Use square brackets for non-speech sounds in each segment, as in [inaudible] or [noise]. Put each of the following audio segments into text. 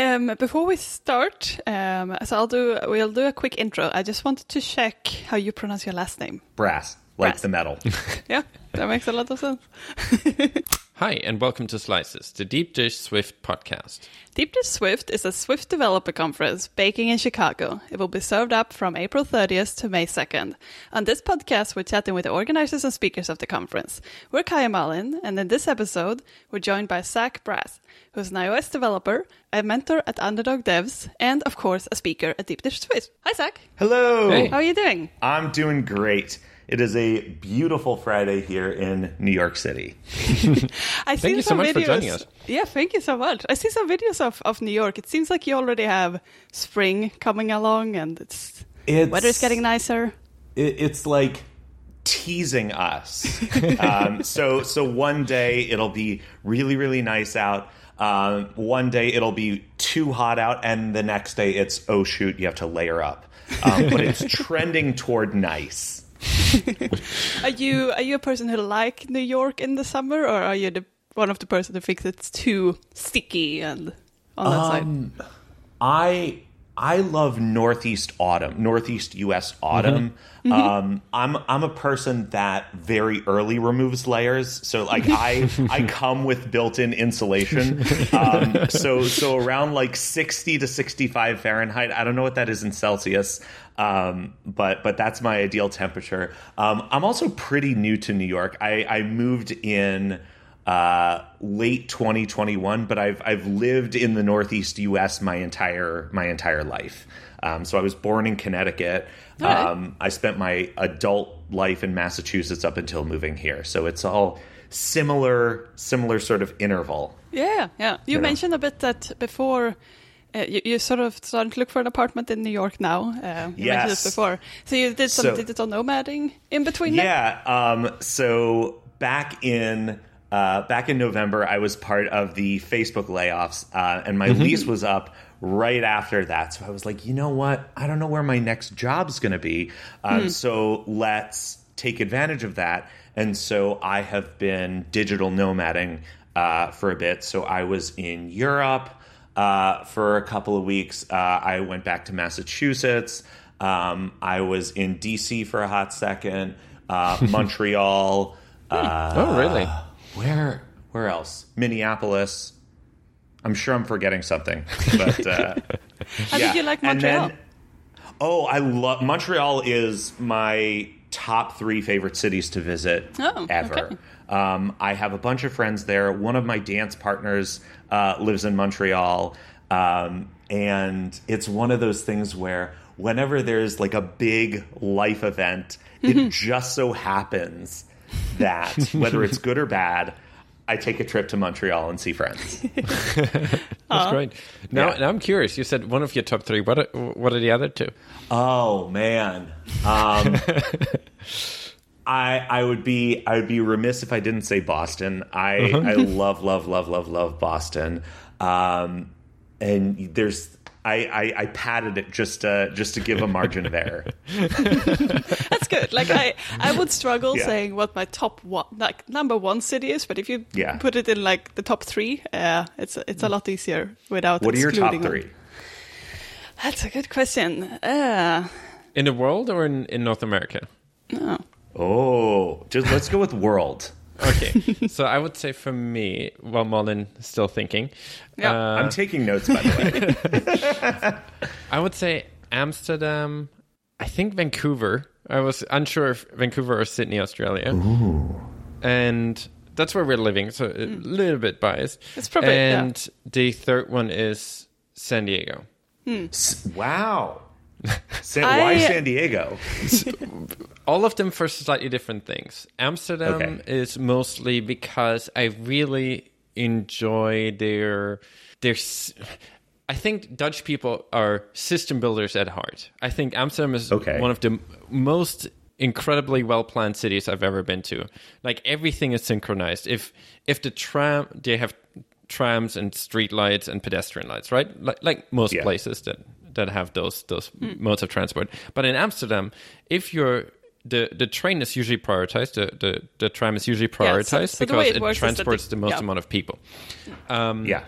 Um, before we start, um, so I'll do we'll do a quick intro. I just wanted to check how you pronounce your last name. Brass, like Brass. the metal. [laughs] Yeah, that makes a lot of sense. [laughs] Hi, and welcome to Slices, the Deep Dish Swift podcast. Deep Dish Swift is a Swift developer conference baking in Chicago. It will be served up from April 30th to May 2nd. On this podcast, we're chatting with the organizers and speakers of the conference. We're Kaya Malin, and in this episode, we're joined by Zach Brass, who's an iOS developer, a mentor at Underdog Devs, and of course, a speaker at Deep Dish Swift. Hi, Zach. Hello. Hey. How are you doing? I'm doing great. It is a beautiful Friday here in New York City. [laughs] I Thank you so some much for videos. joining us. Yeah, thank you so much. I see some videos of, of New York. It seems like you already have spring coming along, and it's It's weather's getting nicer. it, it's like teasing us. [laughs] um, so so one day it'll be really really nice out. Um, one day it'll be too hot out, and the next day it's oh shoot, you have to layer up. Um, but it's [laughs] trending toward nice. [laughs] Are you are you a person who like New York in the summer, or are you the one of the person who thinks it's too sticky and on that side? Um, I I love Northeast autumn, Northeast U.S. autumn. Um, I'm I'm a person that very early removes layers, so like [laughs] I I come with built-in insulation. Um, so so around like 60 to 65 Fahrenheit. I don't know what that is in Celsius, um, but but that's my ideal temperature. Um, I'm also pretty new to New York. I, I moved in uh, late 2021, but I've I've lived in the Northeast U.S. my entire my entire life. Um, so I was born in Connecticut. Alright. Um, I spent my adult life in Massachusetts up until moving here. So it's all similar similar sort of interval. Yeah, yeah. You Yeah. mentioned a bit that before. Uh, you, you sort of started to look for an apartment in New York now. Uh, you mentioned Yes. this before. So you did some So- digital nomading in between. there? Yeah. Um, so back in uh, back in November, I was part of the Facebook layoffs, uh, and my lease was up right after that. So I was like, you know what? I don't know where my next job's going to be. Um, So let's take advantage of that. And so I have been digital nomading uh, for a bit. So I was in Europe uh, for a couple of weeks. Uh, I went back to Massachusetts. Um, I was in DC for a hot second, uh, [laughs] Montreal. Uh, Oh, really? where where else? Minneapolis. I'm sure I'm forgetting something, but uh, How yeah. did you like And Montreal? then- oh, I love Montreal. Is my top three favorite cities to visit Oh, ever. okay. Um, I have a bunch of friends there. One of my dance partners uh, lives in Montreal, um, and it's one of those things where whenever there's like a big life event, it [laughs] just so happens that whether it's good or bad, I take a trip to Montreal and see friends. [laughs] That's great. Now, Yeah. now I'm curious. You said one of your top three. What are, what are the other two? Oh man. Um, [laughs] I I would be I would be remiss if I didn't say Boston. I I [laughs] love love love love love Boston. Um, and there's I, I, I padded it just to, just to give a margin of error. [laughs] That's good. Like I, I would struggle Yeah. saying what my top one, like number one city is, but if you Yeah. put it in like the top three, uh, it's it's a lot easier without. What are your top excluding them. three? That's a good question. Uh, In the world or in, in North America? oh. Oh, just let's go with world. Okay. so I would say for me, while Malin is still thinking, Yeah. uh, I'm taking notes by the way. [laughs] I would say Amsterdam. I think Vancouver. I was unsure if Vancouver or Sydney, Australia. Ooh. And that's where we're living, so a little bit biased. It's probably- yeah. And the third one is San Diego. S- wow. [laughs] San, I- why San Diego? [laughs] All of them for slightly different things. Amsterdam Okay. is mostly because I really enjoy their their. s- I think Dutch people are system builders at heart. I think Amsterdam is Okay. one of the most incredibly well planned cities I've ever been to. Like everything is synchronized. If if the tram they have trams and street lights and pedestrian lights, right? Like like most Yeah. places that that have those those hmm. modes of transport. But in Amsterdam, if you're the, the train is usually prioritized. The, the, the tram is usually Yeah, so- prioritized so because it it, works is that transports the- the most yeah. amount of people. Um, Yeah.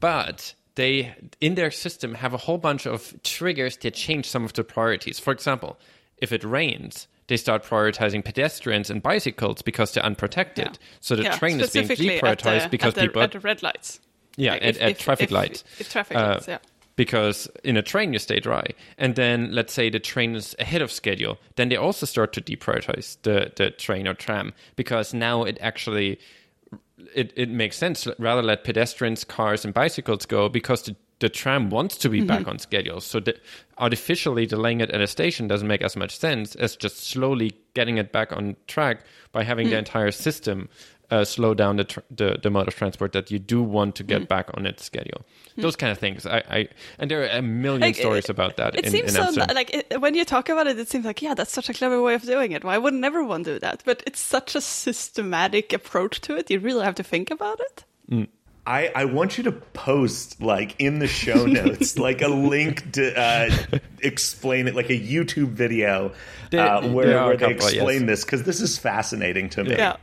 But they in their system have a whole bunch of triggers that change some of the priorities. For example, if it rains, they start prioritizing pedestrians and bicycles because they're unprotected. Yeah. So the Yeah, train is being specifically at deprioritized the- because at the, people at the red lights. yeah, Like, at, if- at if- traffic if- lights. if traffic Uh, lights, yeah. Because in a train you stay dry, and then let's say the train is ahead of schedule, then they also start to deprioritize the the train or tram because now it actually it, it makes sense rather let pedestrians, cars, and bicycles go because the, the tram wants to be Mm-hmm. back on schedule. So the, artificially delaying it at a station doesn't make as much sense as just slowly getting it back on track by having Mm. the entire system uh, slow down the, tr- the the mode of transport that you do want to Mm. get back on its schedule. Those kind of things. I, I and there are a million Like, stories it- about that It in, seems in so Amsterdam. like it, when you talk about it, it seems like yeah, that's such a clever way of doing it. Why would never one do that? But it's such a systematic approach to it. You really have to think about it. I, I want you to post like in the show [laughs] notes like a link to uh, explain it like a YouTube video There- uh, where, there where they couple, explain yes. this because this is fascinating to me. Yeah,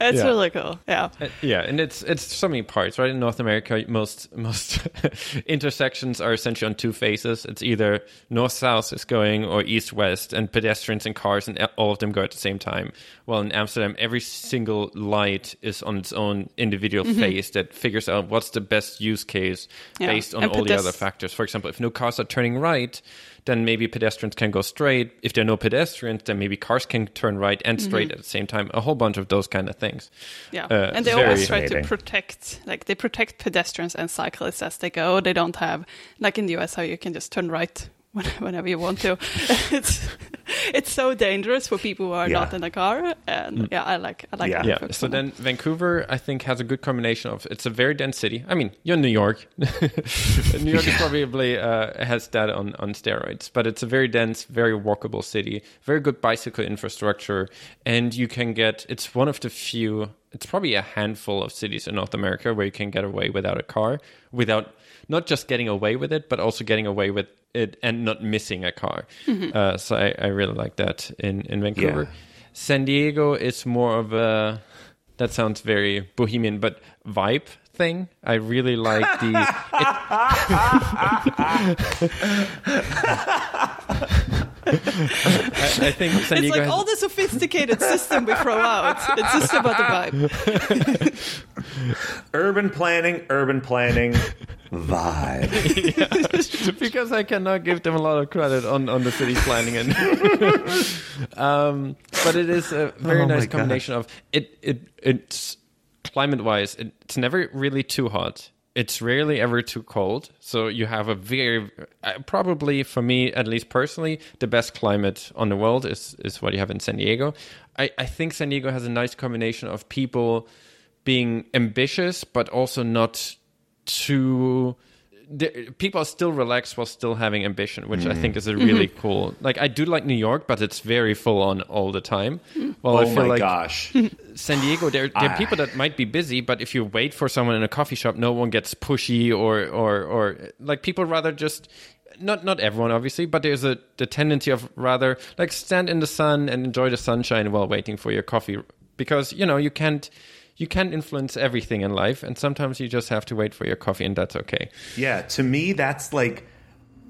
it's Yeah. really cool. Yeah, Uh, yeah, and it's it's so many parts, right? In North America, most most [laughs] intersections are essentially on two faces. It's either north south is going or east west, and pedestrians and cars and all of them go at the same time. Well, in Amsterdam, every single light is on its own individual face that figures out what's the best use case Yeah, based on and all the other factors. For example, if no cars are turning right, then maybe pedestrians can go straight. If there are no pedestrians, then maybe cars can turn right and straight at the same time. A whole bunch of those kind of things. yeah. Uh, and they always try to protect, like they protect pedestrians and cyclists as they go. They don't have like in the US how you can just turn right [laughs] whenever you want to. [laughs] it's [laughs] it's so dangerous for people who are Yeah. not in a car. And yeah, I like I like Yeah. that Yeah. So so then Vancouver, I think, has a good combination of it's a very dense city. I mean, you're in New York. [laughs] New York is probably uh, has that on on steroids, but it's a very dense, very walkable city. Very good bicycle infrastructure, and you can get. It's one of the few. It's probably a handful of cities in North America where you can get away without a car, without not just getting away with it, but also getting away with it and not missing a car. Uh, so I, I really like that in in Vancouver. Yeah. San Diego is more of a that sounds very bohemian, but vibe thing. I really like the. [laughs] I, I think San Diego It's like has, all the sophisticated system we throw out. It's just about the vibe. [laughs] Urban planning, urban planning, [laughs] vibe. [laughs] [laughs] because I cannot give them a lot of credit on, on the city planning and [laughs] um, but it is a very Oh my nice God. combination of it it it's climate wise it, it's never really too hot it's rarely ever too cold so you have a very uh, probably for me at least personally the best climate on the world is is what you have in San Diego I, I think San Diego has a nice combination of people being ambitious but also not too the, people are still relaxed while still having ambition, which I mm. think is a really [laughs] cool. Like I do like New York, but it's very full on all the time. Well, I oh feel my like gosh. [laughs] San Diego, there, there are ah. people that might be busy, but if you wait for someone in a coffee shop, no one gets pushy or or or like people rather just. Not not everyone obviously, but there's a the tendency of rather like stand in the sun and enjoy the sunshine while waiting for your coffee because you know you can't you can't influence everything in life and sometimes you just have to wait for your coffee and that's okay. Yeah, to me, that's like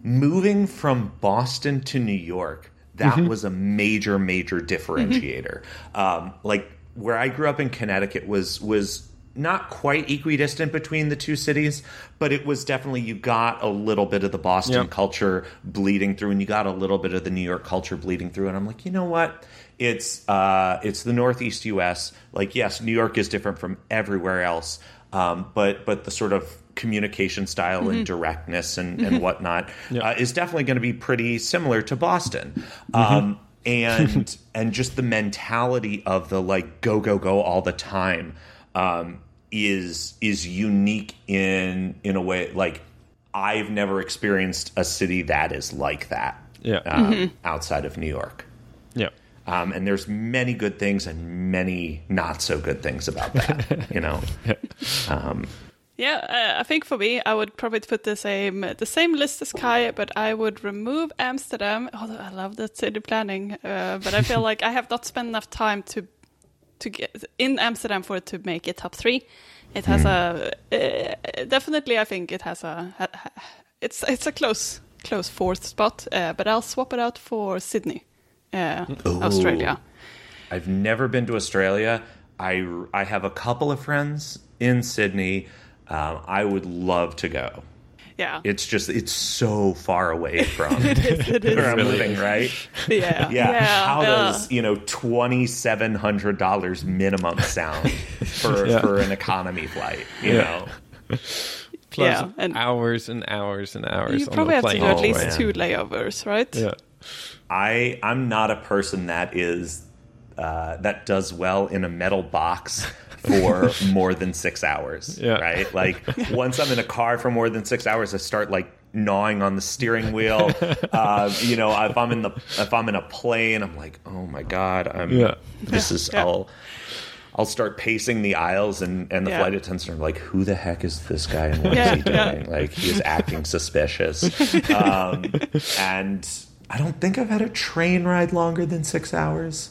moving from Boston to New York. That Mm-hmm. was a major, major differentiator. Um, like where I grew up in Connecticut was was not quite equidistant between the two cities, but it was definitely you got a little bit of the Boston Yep. culture bleeding through, and you got a little bit of the New York culture bleeding through. And I'm like, you know what? It's uh, it's the Northeast U.S. Like, yes, New York is different from everywhere else, um, but but the sort of communication style and directness and, and whatnot uh, is definitely going to be pretty similar to Boston. Um, and [laughs] and just the mentality of the like go go go all the time um, is is unique in in a way like I've never experienced a city that is like that Yeah. um, outside of New York. Yeah. Um, and there's many good things and many not so good things about that, [laughs] you know. Um, Yeah, uh, I think for me, I would probably put the same the same list as Kai, but I would remove Amsterdam. Although I love that city planning, uh, but I feel [laughs] like I have not spent enough time to to get in Amsterdam for it to make it top three. It has a uh, definitely. I think it has a. ha- ha- It's it's a close close fourth spot, uh, but I'll swap it out for Sydney, uh, Australia. I've never been to Australia. I I have a couple of friends in Sydney. Um, I would love to go. Yeah, It's just it's so far away [laughs] from it is. where I'm living, right? Yeah, Yeah. How yeah. does you know twenty seven hundred dollars minimum sound for [laughs] Yeah. for an economy flight? You Yeah. know. Plus Yeah, and- hours and hours and hours. You on probably the have to do at Oh, least man. two layovers, right? Yeah. I I'm not a person that is uh, that does well in a metal box for [laughs] more than six hours. Yeah. Right. Like once I'm in a car for more than six hours, I start like gnawing on the steering wheel. [laughs] uh, you know, if I'm in the if I'm in a plane, I'm like, oh my god, I'm Yeah. this is Yeah. I'll. I'll start pacing the aisles, and, and the Yeah. flight attendants are like, "Who the heck is this guy, and what is Yeah, he yeah. doing? Like, he is acting suspicious." [laughs] Um, and I don't think I've had a train ride longer than six hours.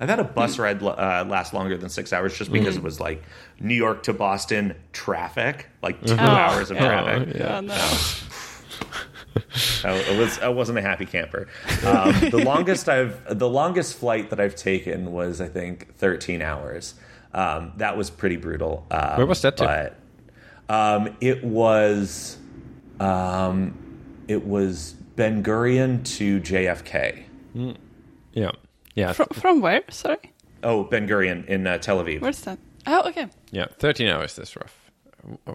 I've had a bus ride uh, last longer than six hours just because it was like New York to Boston traffic, like two hours of yeah. traffic. Oh, yeah. Yeah, no. I, I was I wasn't a happy camper. Um, the longest I've the longest flight that I've taken was I think 13 hours. Um, that was pretty brutal. Um, Where was that to? But um, it was um, it was Ben Gurion to JFK. Yeah. Yeah. From, from where? Sorry, Oh, Ben Gurion in uh, Tel Aviv. where's that? Oh, okay. Yeah. 13 hours. this rough.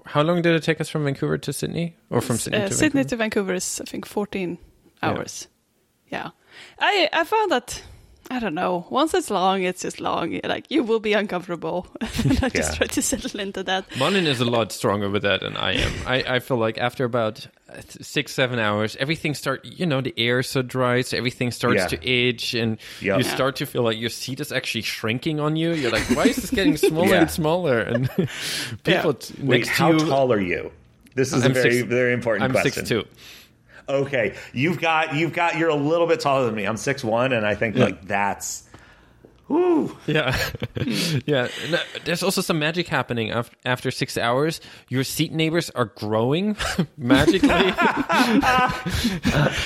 How long did it take us from Vancouver to Sydney? Or from Sydney uh, to Sydney Vancouver? to Vancouver is I think 14 hours. Yeah. I I found that I don't know. Once it's long, it's just long. Like you will be uncomfortable. [laughs] and I just Yeah. try to settle into that. Malin is a lot stronger with that than I am. I, I feel like after about uh, six, seven hours, everything start. You know, the air is so dry, so everything starts Yeah. to age, and Yep. you Yeah. start to feel like your seat is actually shrinking on you. You're like, why is this getting [laughs] smaller Yeah. and smaller? And [laughs] people t- Wait, next how to you. tall are you? This is I'm a very six- very important I'm question. six two. Okay, you've got you've got you're a little bit taller than me. I'm six one, and I think like that's. Whew. Yeah, yeah. No, there's also some magic happening af- after six hours. Your seat neighbors are growing [laughs] magically.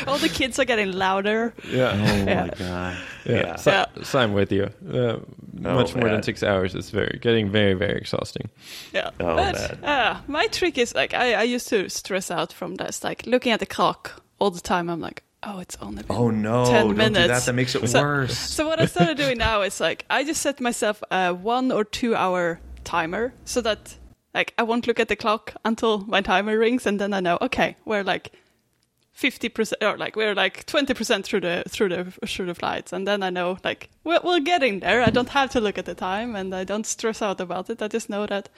All the kids are getting louder. yeah. Oh Yeah. my god. Yeah, Yeah. So, Yeah. so I'm with you. Uh, much more man. than six hours is very getting very very exhausting. Yeah. Oh, but man. uh, my trick is like I, I used to stress out from this, like looking at the clock all the time. I'm like, oh, it's only been Oh no! 10 Don't do minutes. that. That makes it So- worse. So what I started doing now is like I just set myself a one or two hour timer so that like I won't look at the clock until my timer rings and then I know okay we're like fifty percent or like we're like twenty percent through the through the through the flights and then I know like we're, we're getting there. I don't have to look at the time and I don't stress out about it. I just know that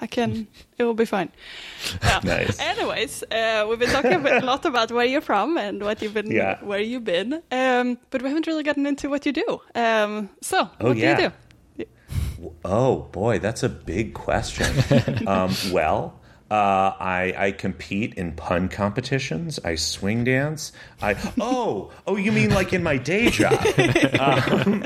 I can. It will be fine. [laughs] Yeah. Nice. Anyways, uh, we've been talking a bit- a lot about where you're from and what you've been, Yeah. where you've been, um, but we haven't really gotten into what you do. Um, so, Oh, what yeah. do you do? Oh boy, that's a big question. [laughs] um, well, uh, I, I compete in pun competitions. I swing dance. I oh oh, you mean like in my day job? [laughs] um,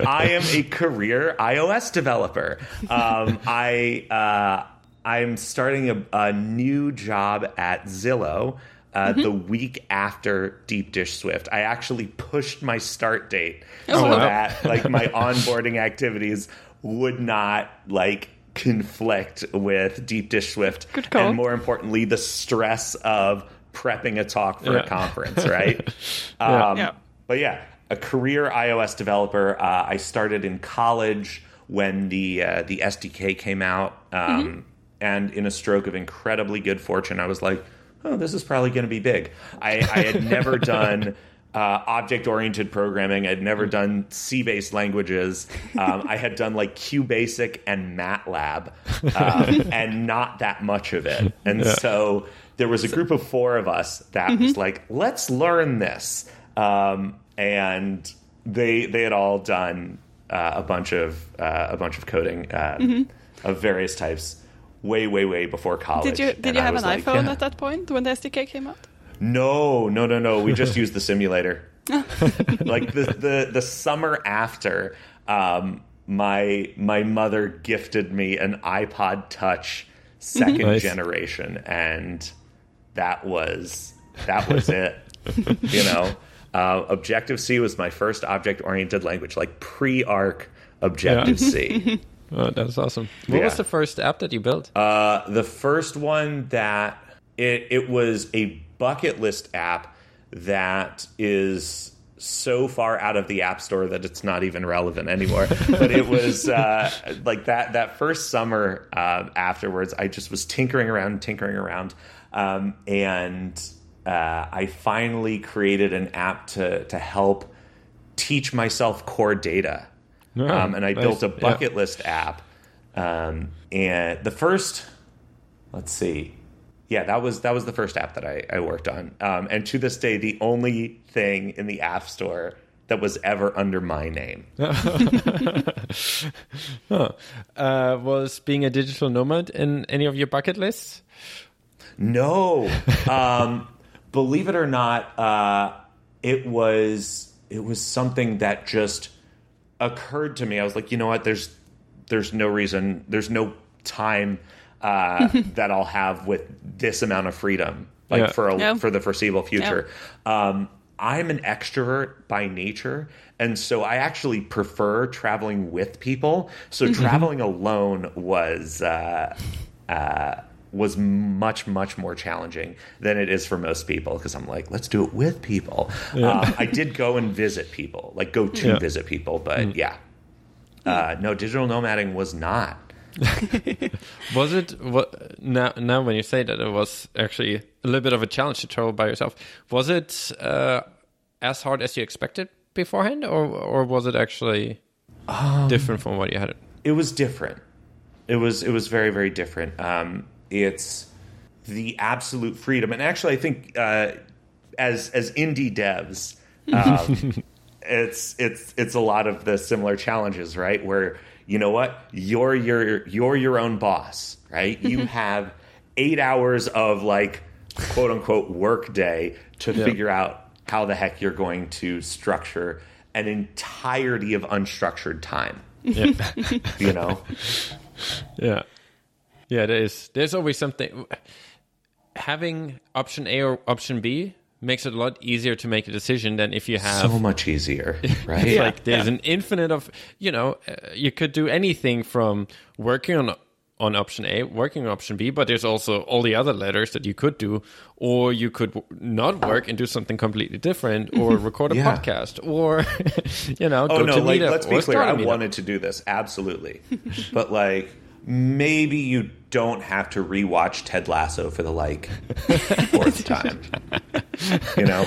I am a career iOS developer. Um, I uh, I'm starting a, a new job at Zillow. Uh, The week after Deep Dish Swift, I actually pushed my start date so wow. that like my [laughs] onboarding activities would not like conflict with Deep Dish Swift, Good call. and more importantly, the stress of prepping a talk for Yeah. a conference, right? [laughs] Yeah. Um, Yeah. But yeah, a career iOS developer. Uh, I started in college when the uh, the SDK came out, um, and in a stroke of incredibly good fortune, I was like, "Oh, this is probably going to be big." I, I had never [laughs] done. Uh, object-oriented programming. I'd never done C-based languages. Um, I had done like QBasic and MATLAB, um, and not that much of it. And so there was a group of four of us that was like, "Let's learn this." Um, and they they had all done uh, a bunch of uh, a bunch of coding uh, of various types way way way before college. Did you did And you I have an like, iPhone yeah. at that point when the SDK came out? No, no, no, no. We just [laughs] used the simulator. [laughs] like the, the the summer after, um, my my mother gifted me an iPod Touch second Nice. generation, and that was that was it. [laughs] you know, uh, Objective C was my first object oriented language, like pre Arc Objective C. Oh, that's awesome. What Yeah. was the first app that you built? Uh, the first one that it, it was a bucket list app that is so far out of the app store that it's not even relevant anymore. [laughs] but it was uh, like that that first summer uh, afterwards, I just was tinkering around, tinkering around, um, and uh, I finally created an app to to help teach myself core data. Oh, um, and I nice. built a Yeah. bucket list app. Um, and the first, let's see, yeah, that was that was the first app that I, I worked on. Um, and to this day, the only thing in the App Store that was ever under my name. [laughs] Uh, was being a digital nomad in any of your bucket lists? No, um, believe it or not, uh, it was it was something that just occurred to me. I was like, you know what? There's there's no reason. There's no time uh, [laughs] that I'll have with this amount of freedom, like Yeah. for a, Yeah. for the foreseeable future. Um, I'm an extrovert by nature, and so I actually prefer traveling with people. So traveling alone was. Uh, uh, was much much more challenging than it is for most people because I'm like let's do it with people. Uh, I did go and visit people, like go to Yeah. visit people, but yeah, uh, no, digital nomading was not. [laughs] Was it what now? Now, when you say that, it was actually a little bit of a challenge to travel by yourself. Was it uh, as hard as you expected beforehand, or or was it actually Um, different from what you had? It was different. It was it was very very different. Um, it's the absolute freedom, and actually, I think uh, as as indie devs, um, [laughs] it's it's it's a lot of the similar challenges, right? Where you know what you're your you're your own boss, right? You [laughs] have eight hours of like quote unquote work day to figure out how the heck you're going to structure an entirety of unstructured time. Yeah, [laughs] You know. yeah, yeah. There is. There's always something. Having option A or option B makes it a lot easier to make a decision than if you have so much easier, [laughs] right? It's like there's an infinite of you know uh, you could do anything from working on on option A, working on option B, but there's also all the other letters that you could do, or you could w- not work and do something completely different, [laughs] or record a Yeah. podcast, or [laughs] you know oh go no, to like meetup, let's be clear, start a I meetup. wanted to do this absolutely, but like maybe you don't have to rewatch Ted Lasso for the like fourth time. [laughs] You know,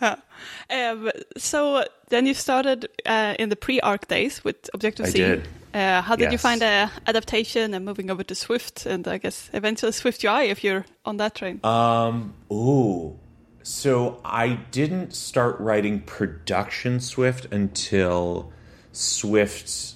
[laughs] Um, so then you started uh, in the pre-arc days with Objective I C. did. Uh, how did you find the adaptation and moving over to Swift, and I guess eventually Swift UI if you're on that train? Um, ooh. So I didn't start writing production Swift until Swift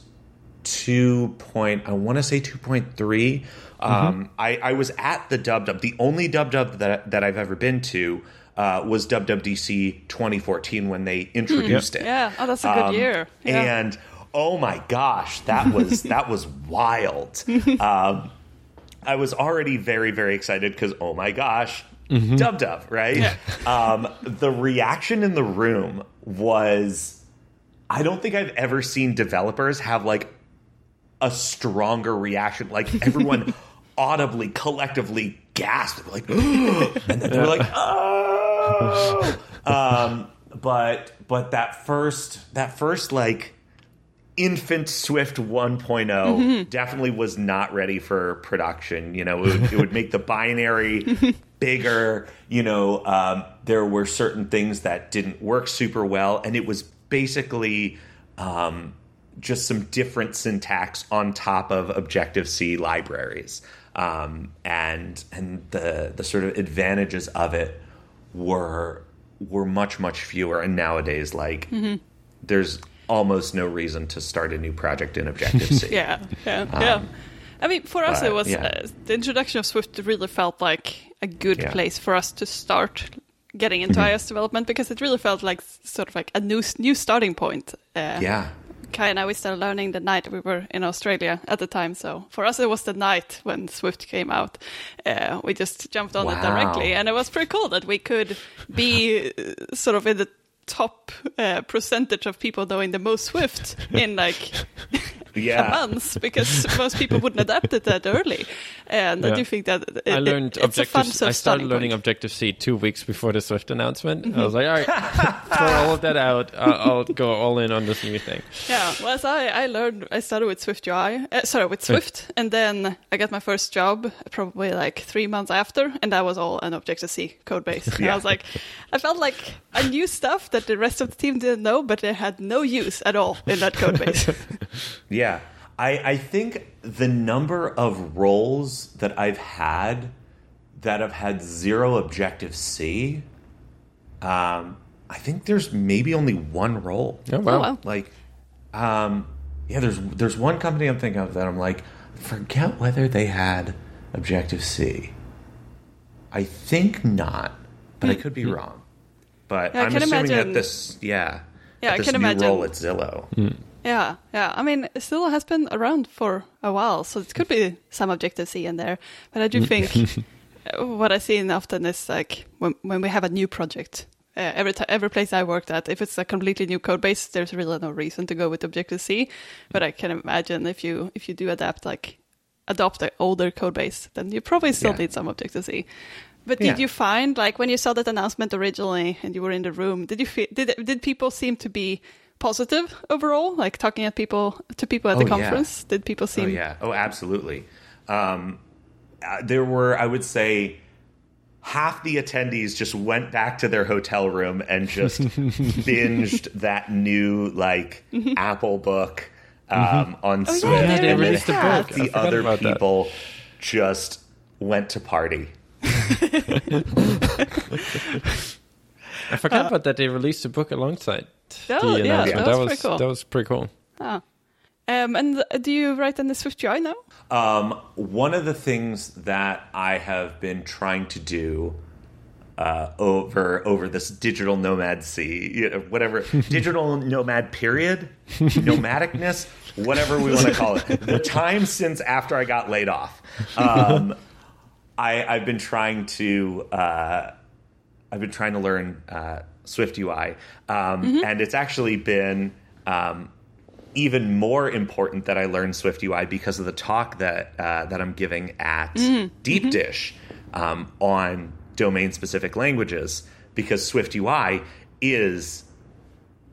2. Point, I want to say 2.3. Um, I, I was at the Dub Dub. The only Dub Dub that, that I've ever been to uh, was Dub Dub DC 2014 when they introduced it. yeah, oh, that's a good Um, year. Yeah. And oh my gosh, that was [laughs] that was wild. Um, I was already very very excited because oh my gosh, Dub Dub, right? Um, the reaction in the room was, I don't think I've ever seen developers have like a stronger reaction. Like everyone [laughs] audibly, collectively gasped, like, [gasps] and then they were like, oh. Um, but but that first that first like infant Swift 1.0 definitely was not ready for production. You know, it would, it would make the binary [laughs] bigger. You know, um, there were certain things that didn't work super well, and it was basically um, just some different syntax on top of Objective C libraries. Um, and and the the sort of advantages of it were were much much fewer. And nowadays, like there's almost no reason to start a new project in Objective C. [laughs] Yeah, yeah, yeah. I mean, for us, but, it was yeah. uh, the introduction of Swift really felt like a good Yeah. place for us to start getting into iOS development because it really felt like sort of like a new new starting point. Uh, Yeah. Kai and I, we started learning the night we were in Australia at the time. So for us, it was the night when Swift came out. Uh, we just jumped on it directly, and it was pretty cool that we could be uh, sort of in the top uh, percentage of people knowing the most Swift in like Yeah. months because most people wouldn't adapt it that early. And I do think that it, I it- learned it's a fun Objective. sort I started learning point. Objective C two weeks before the Swift announcement. I was like, all right, [laughs] throw all of that out. I'll, I'll go all in on this new thing. Yeah, well, so I, I learned, I started with Swift UI, uh, sorry, with Swift, and then I got my first job probably like three months after, and that was all an Objective C code base. [laughs] And Yeah. I was like, I felt like I knew stuff that the rest of the team didn't know, but they had no use at all in that code base. Yeah. [laughs] I, I think the number of roles that I've had that have had zero Objective C, um, I think there's maybe only one role. Oh wow. wow. Like, um, yeah, there's there's one company I'm thinking of that I'm like, forget whether they had Objective C. I think not, but I could be wrong. But Hmm. Yeah, I I'm can assuming imagine- that this, yeah, Yeah, that I can new imagine- role at Zillow. Yeah, yeah. I mean, it still has been around for a while, so it could be some Objective C in there. But I do think uh, [laughs] what I see often is like when when we have a new project. Uh, every ti every place I worked at, if it's a completely new code base, there's really no reason to go with Objective C. But I can imagine if you if you do adapt like adopt an older code base, then you probably still Yeah. need some Objective C. But did Yeah. you find like when you saw that announcement originally and you were in the room, did you feel did did people seem to be positive overall? Like talking at people to people at the Oh, yeah. conference, did people see? Oh yeah. Oh, absolutely. Um, uh, there were, I would say, half the attendees just went back to their hotel room and just [laughs] binged that new like Apple book um, on Oh, yeah, Swift, they and then the half book. The other about that. people just went to party. [laughs] [laughs] I forgot about that. They released a book alongside Oh, the yeah, announcement. that was was pretty cool. that was pretty cool. Ah. Um, and do you write in the Swift UI now? Um, one of the things that I have been trying to do uh, over over this digital nomad sea, you know, whatever [laughs] digital nomad period, nomadicness, whatever we want to call it, the time since after I got laid off, um, I, I've been trying to. Uh, I've been trying to learn uh, Swift UI, um, and it's actually been um, even more important that I learn Swift UI because of the talk that uh, that I'm giving at Deep Dish um, on domain specific languages. Because Swift UI is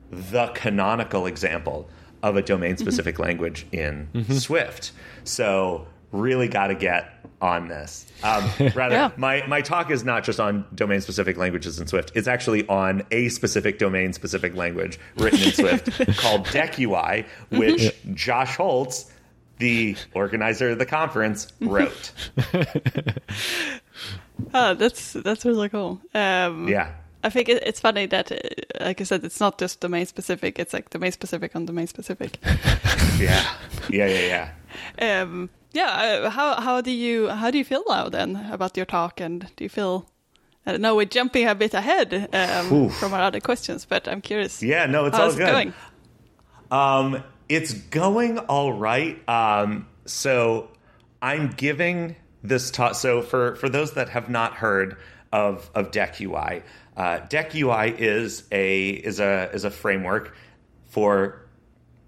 the canonical example of a domain specific language in Swift. So really got to get on this. Um, [laughs] rather, Yeah. my, my talk is not just on domain specific languages in Swift. It's actually on a specific domain specific language written in Swift [laughs] called Deck UI, which Josh Holtz, the organizer of the conference, wrote. [laughs] Ah, that's that's really cool. Um, Yeah. I think it, it's funny that, uh, like I said, it's not just domain specific. It's like domain specific on domain specific. Yeah. Yeah, yeah, yeah. um, yeah. Uh, how how do you how do you feel now then about your talk? And do you feel? I don't know. We're jumping a bit ahead um, from our other questions, but I'm curious. Yeah, no, it's how's all it good. going? Um, it's going all right. Um, so I'm giving this talk. So for for those that have not heard of of Deck UI, uh, Deck UI is a is a is a framework for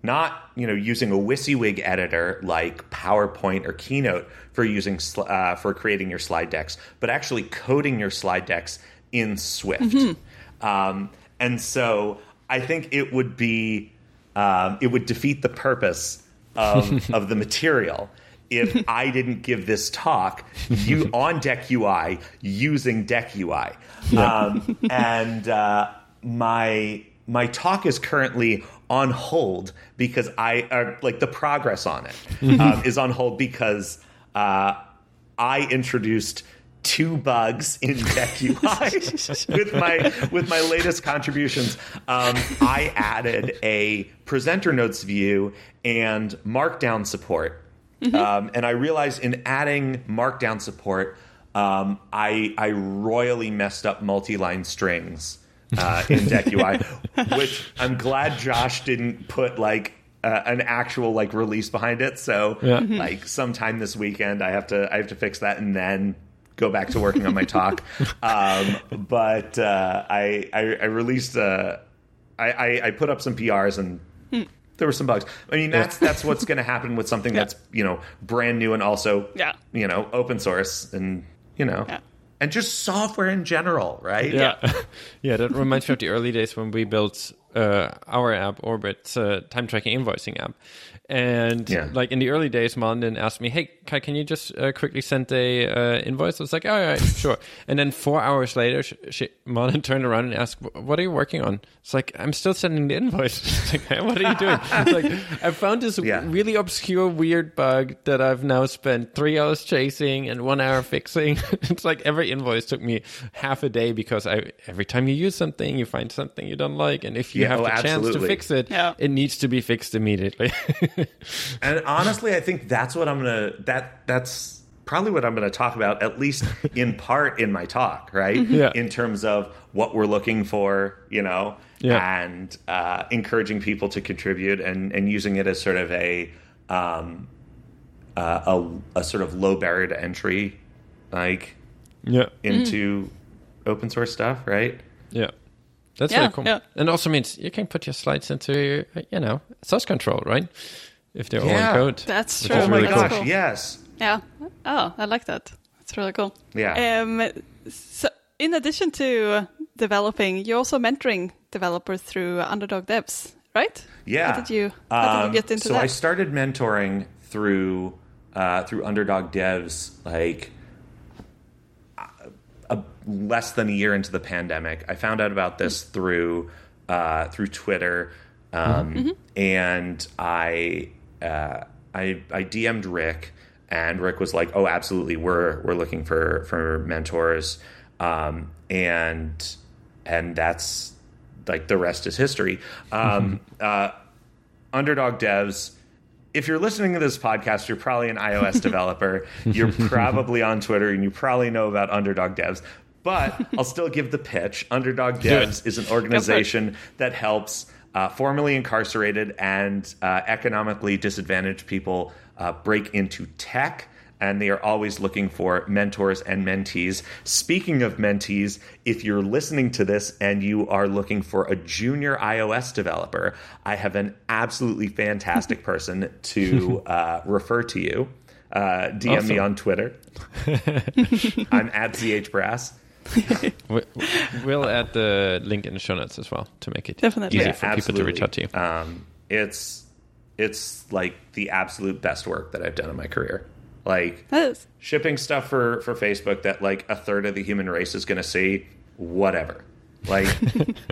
not you know using a WYSIWYG editor like PowerPoint or Keynote for using sl- uh, for creating your slide decks, but actually coding your slide decks in Swift. Um, and so I think it would be um, it would defeat the purpose of [laughs] of the material if [laughs] I didn't give this talk you [laughs] on Deck UI using Deck UI. Um, and uh, my my talk is currently on hold because I uh, like the progress on it [laughs] um, is on hold because uh, I introduced two bugs in Deck UI [laughs] with my with my latest contributions. Um, I added a presenter notes view and Markdown support, um, and I realized in adding Markdown support, um, I I royally messed up multi-line strings uh, in Deck UI, which I'm glad Josh didn't put like uh, an actual like release behind it. So Yeah. Mm-hmm. like sometime this weekend, I have to I have to fix that and then go back to working on my talk. [laughs] Um, but uh, I, I I released uh, I, I I put up some PRs and. Hmm. There were some bugs. I mean, that's that's what's going to happen with something that's you know brand new and also Yeah. you know open source and you know Yeah. And just software in general, right? Yeah, [laughs] yeah. That reminds me of the early days when we built uh, our app, Orbit, uh, time tracking invoicing app. And Yeah. like in the early days, Malin asked me, "Hey, Kai, can you just uh, quickly send a uh, invoice?" I was like, "All right, sure." [laughs] And then four hours later, she, she, Malin turned around and asked, "What are you working on?" It's like, "I'm still sending the invoice." [laughs] Like, "Hey, "What are you doing?" [laughs] It's like, I found this Yeah. really obscure, weird bug that I've now spent three hours chasing and one hour fixing. it's like every invoice took me half a day because I every time you use something, you find something you don't like, and if you Yeah, have oh, the chance to fix it, Yeah. it needs to be fixed immediately. [laughs] And honestly, I think that's what I'm gonna that that's probably what I'm gonna talk about, at least in part in my talk, right? Yeah. In terms of what we're looking for, you know, Yeah. and uh, encouraging people to contribute and and using it as sort of a um, uh, a, a sort of low barrier to entry, like yeah, into open source stuff, right? yeah. That's Yeah, really cool. yeah. And also means you can put your slides into, you know, source control, right? If they're Yeah. all in code. That's true. Oh my really That's gosh, cool. yes. Yeah. Oh, I like that. That's really cool. Yeah. Um, so, in addition to developing, you're also mentoring developers through Underdog Devs, right? Yeah. How did you? How did Um, you get into so that? I started mentoring through uh, through Underdog Devs like uh, a, less than a year into the pandemic. I found out about this through uh, through Twitter, um, Mm-hmm. and I, uh, I I DM'd Rick, and Rick was like, "Oh, absolutely, we're we're looking for for mentors," um, and and that's like the rest is history. Um, uh, Underdog Devs. If you're listening to this podcast, you're probably an iOS [laughs] developer. You're probably on Twitter and you probably know about Underdog Devs. But I'll still give the pitch. Underdog Devs is an organization that helps uh, formerly incarcerated and uh, economically disadvantaged people uh, break into tech and they are always looking for mentors and mentees. Speaking of mentees, if you're listening to this and you are looking for a junior iOS developer, I have an absolutely fantastic person to [laughs] uh, refer to you. Uh, DM me on Twitter. [laughs] I'm at ZHBrass. [laughs] We- We'll add the link in the show notes as well to make it Definitely. easy Yeah, for people to reach out to you. Um, it's it's like the absolute best work that I've done in my career. Like shipping stuff for for Facebook that like a third of the human race is going to see whatever. Like [laughs]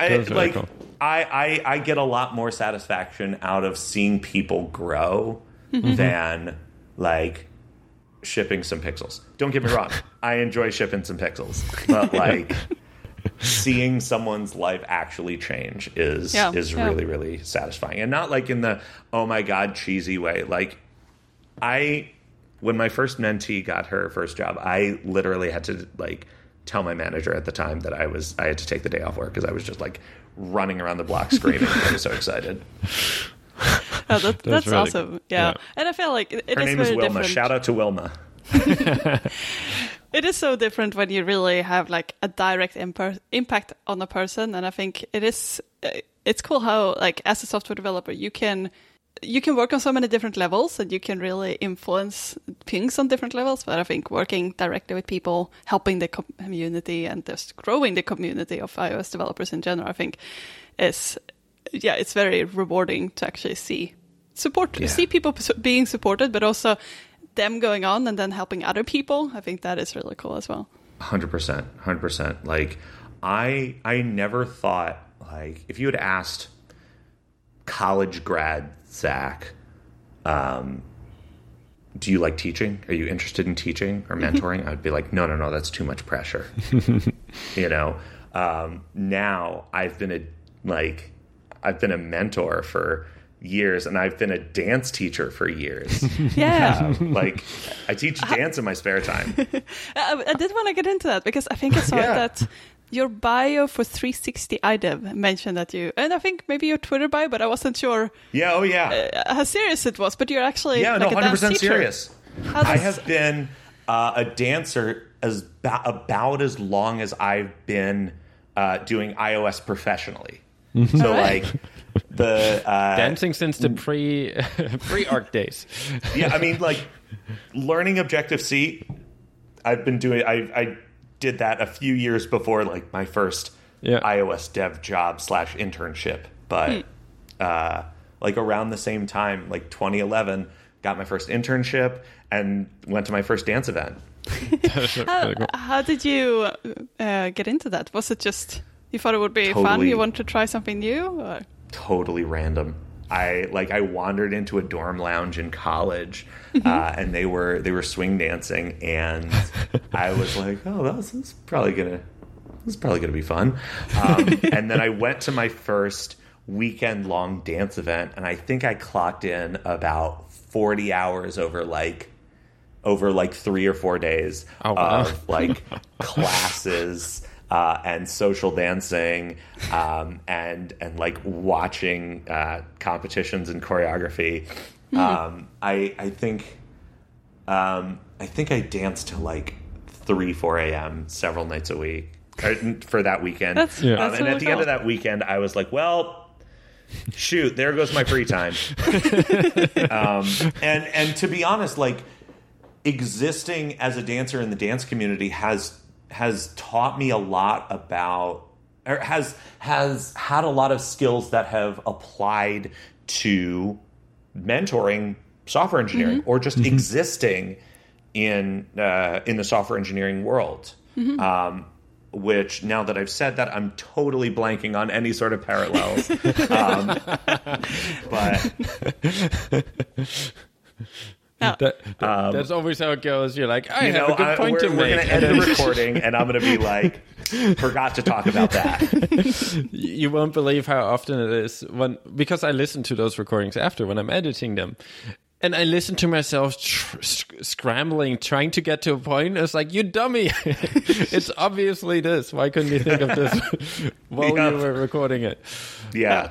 I, That was really like cool. I, I I get a lot more satisfaction out of seeing people grow than like shipping some pixels. Don't get me wrong. [laughs] I enjoy shipping some pixels, but like [laughs] seeing someone's life actually change is Yeah, is yeah. really really satisfying and not like in the oh my god cheesy way like i when my first mentee got her first job i literally had to like tell my manager at the time that i was i had to take the day off work because i was just like running around the block screaming [laughs] i was so excited [laughs] Oh, that, that's really awesome. Yeah. Yeah. and I feel like it, it her is name very is wilma different. shout out to wilma [laughs] It is so different when you really have like a direct imper- impact on a person, and I think it is. uh, It's cool how like as a software developer you can you can work on so many different levels and you can really influence things on different levels. But I think working directly with people, helping the com- community, and just growing the community of iOS developers in general, I think is yeah, it's very rewarding to actually see support, Yeah. see people being supported, but also them going on and then helping other people. I think that is really cool as well. Hundred percent, hundred percent. Like I, I never thought like if you had asked college grad Zach, um, do you like teaching? Are you interested in teaching or mentoring? I'd be like, no, no, no, that's too much pressure. [laughs] you know. Um, now I've been a like I've been a mentor for years, and I've been a dance teacher for years. [laughs] Yeah, Um, like I teach dance in my spare time. I, [laughs] I did want to get into that because I think I saw Yeah. that your bio for 360 IDEV mentioned that you, and I think maybe your Twitter bio, but I wasn't sure Yeah, oh yeah. uh, how serious it was. But you're actually yeah, like no, a dance 100% teacher. serious. How I have been uh, a dancer as ba- about as long as I've been uh, doing iOS professionally. So Alright. like the uh, Dancing since the pre [laughs] pre ARC days. yeah, I mean like learning Objective C. I've been doing. I I did that a few years before like my first Yeah. iOS dev job slash internship, but uh, like around the same time, like 2011, got my first internship and went to my first dance event. [laughs] [laughs] Really cool. How did you uh, get into that? Was it just you thought it would be fun? You wanted to try something new? Or? totally random. I like I wandered into a dorm lounge in college, uh, and they were they were swing dancing, and [laughs] I was like, oh, this is probably gonna this is probably gonna be fun. Um, [laughs] and then I went to my first weekend long dance event, and I think I clocked in about forty hours over like over like three or four days Oh, wow. of like [laughs] classes uh, and social dancing um, and and like watching uh, competitions and choreography. Um, I I think um, I think I danced to like three four a.m. several nights a week for that weekend. That's- Yeah. that's um, and at the end of that weekend, I was like, well. Shoot, there goes my free time. [laughs] um, and and to be honest, like existing as a dancer in the dance community has has taught me a lot about or has has had a lot of skills that have applied to mentoring software engineering or just existing in uh, in the software engineering world. Um, which now that I've said that, I'm totally blanking on any sort of parallels. um, [laughs] but. [laughs] That, that- that's always how it goes. You're like, I Um, you have know, a good I, point we're, to we're make. going to and end the [laughs] recording, and I'm going to be like, forgot to talk about that. [laughs] you won't believe how often it is when because I listen to those recordings after when I'm editing them. And I listen to myself tr- sc- scrambling, trying to get to a point. It's like, you dummy. [laughs] it's obviously this. Why couldn't you think of this while Yeah. you were recording it? Yeah.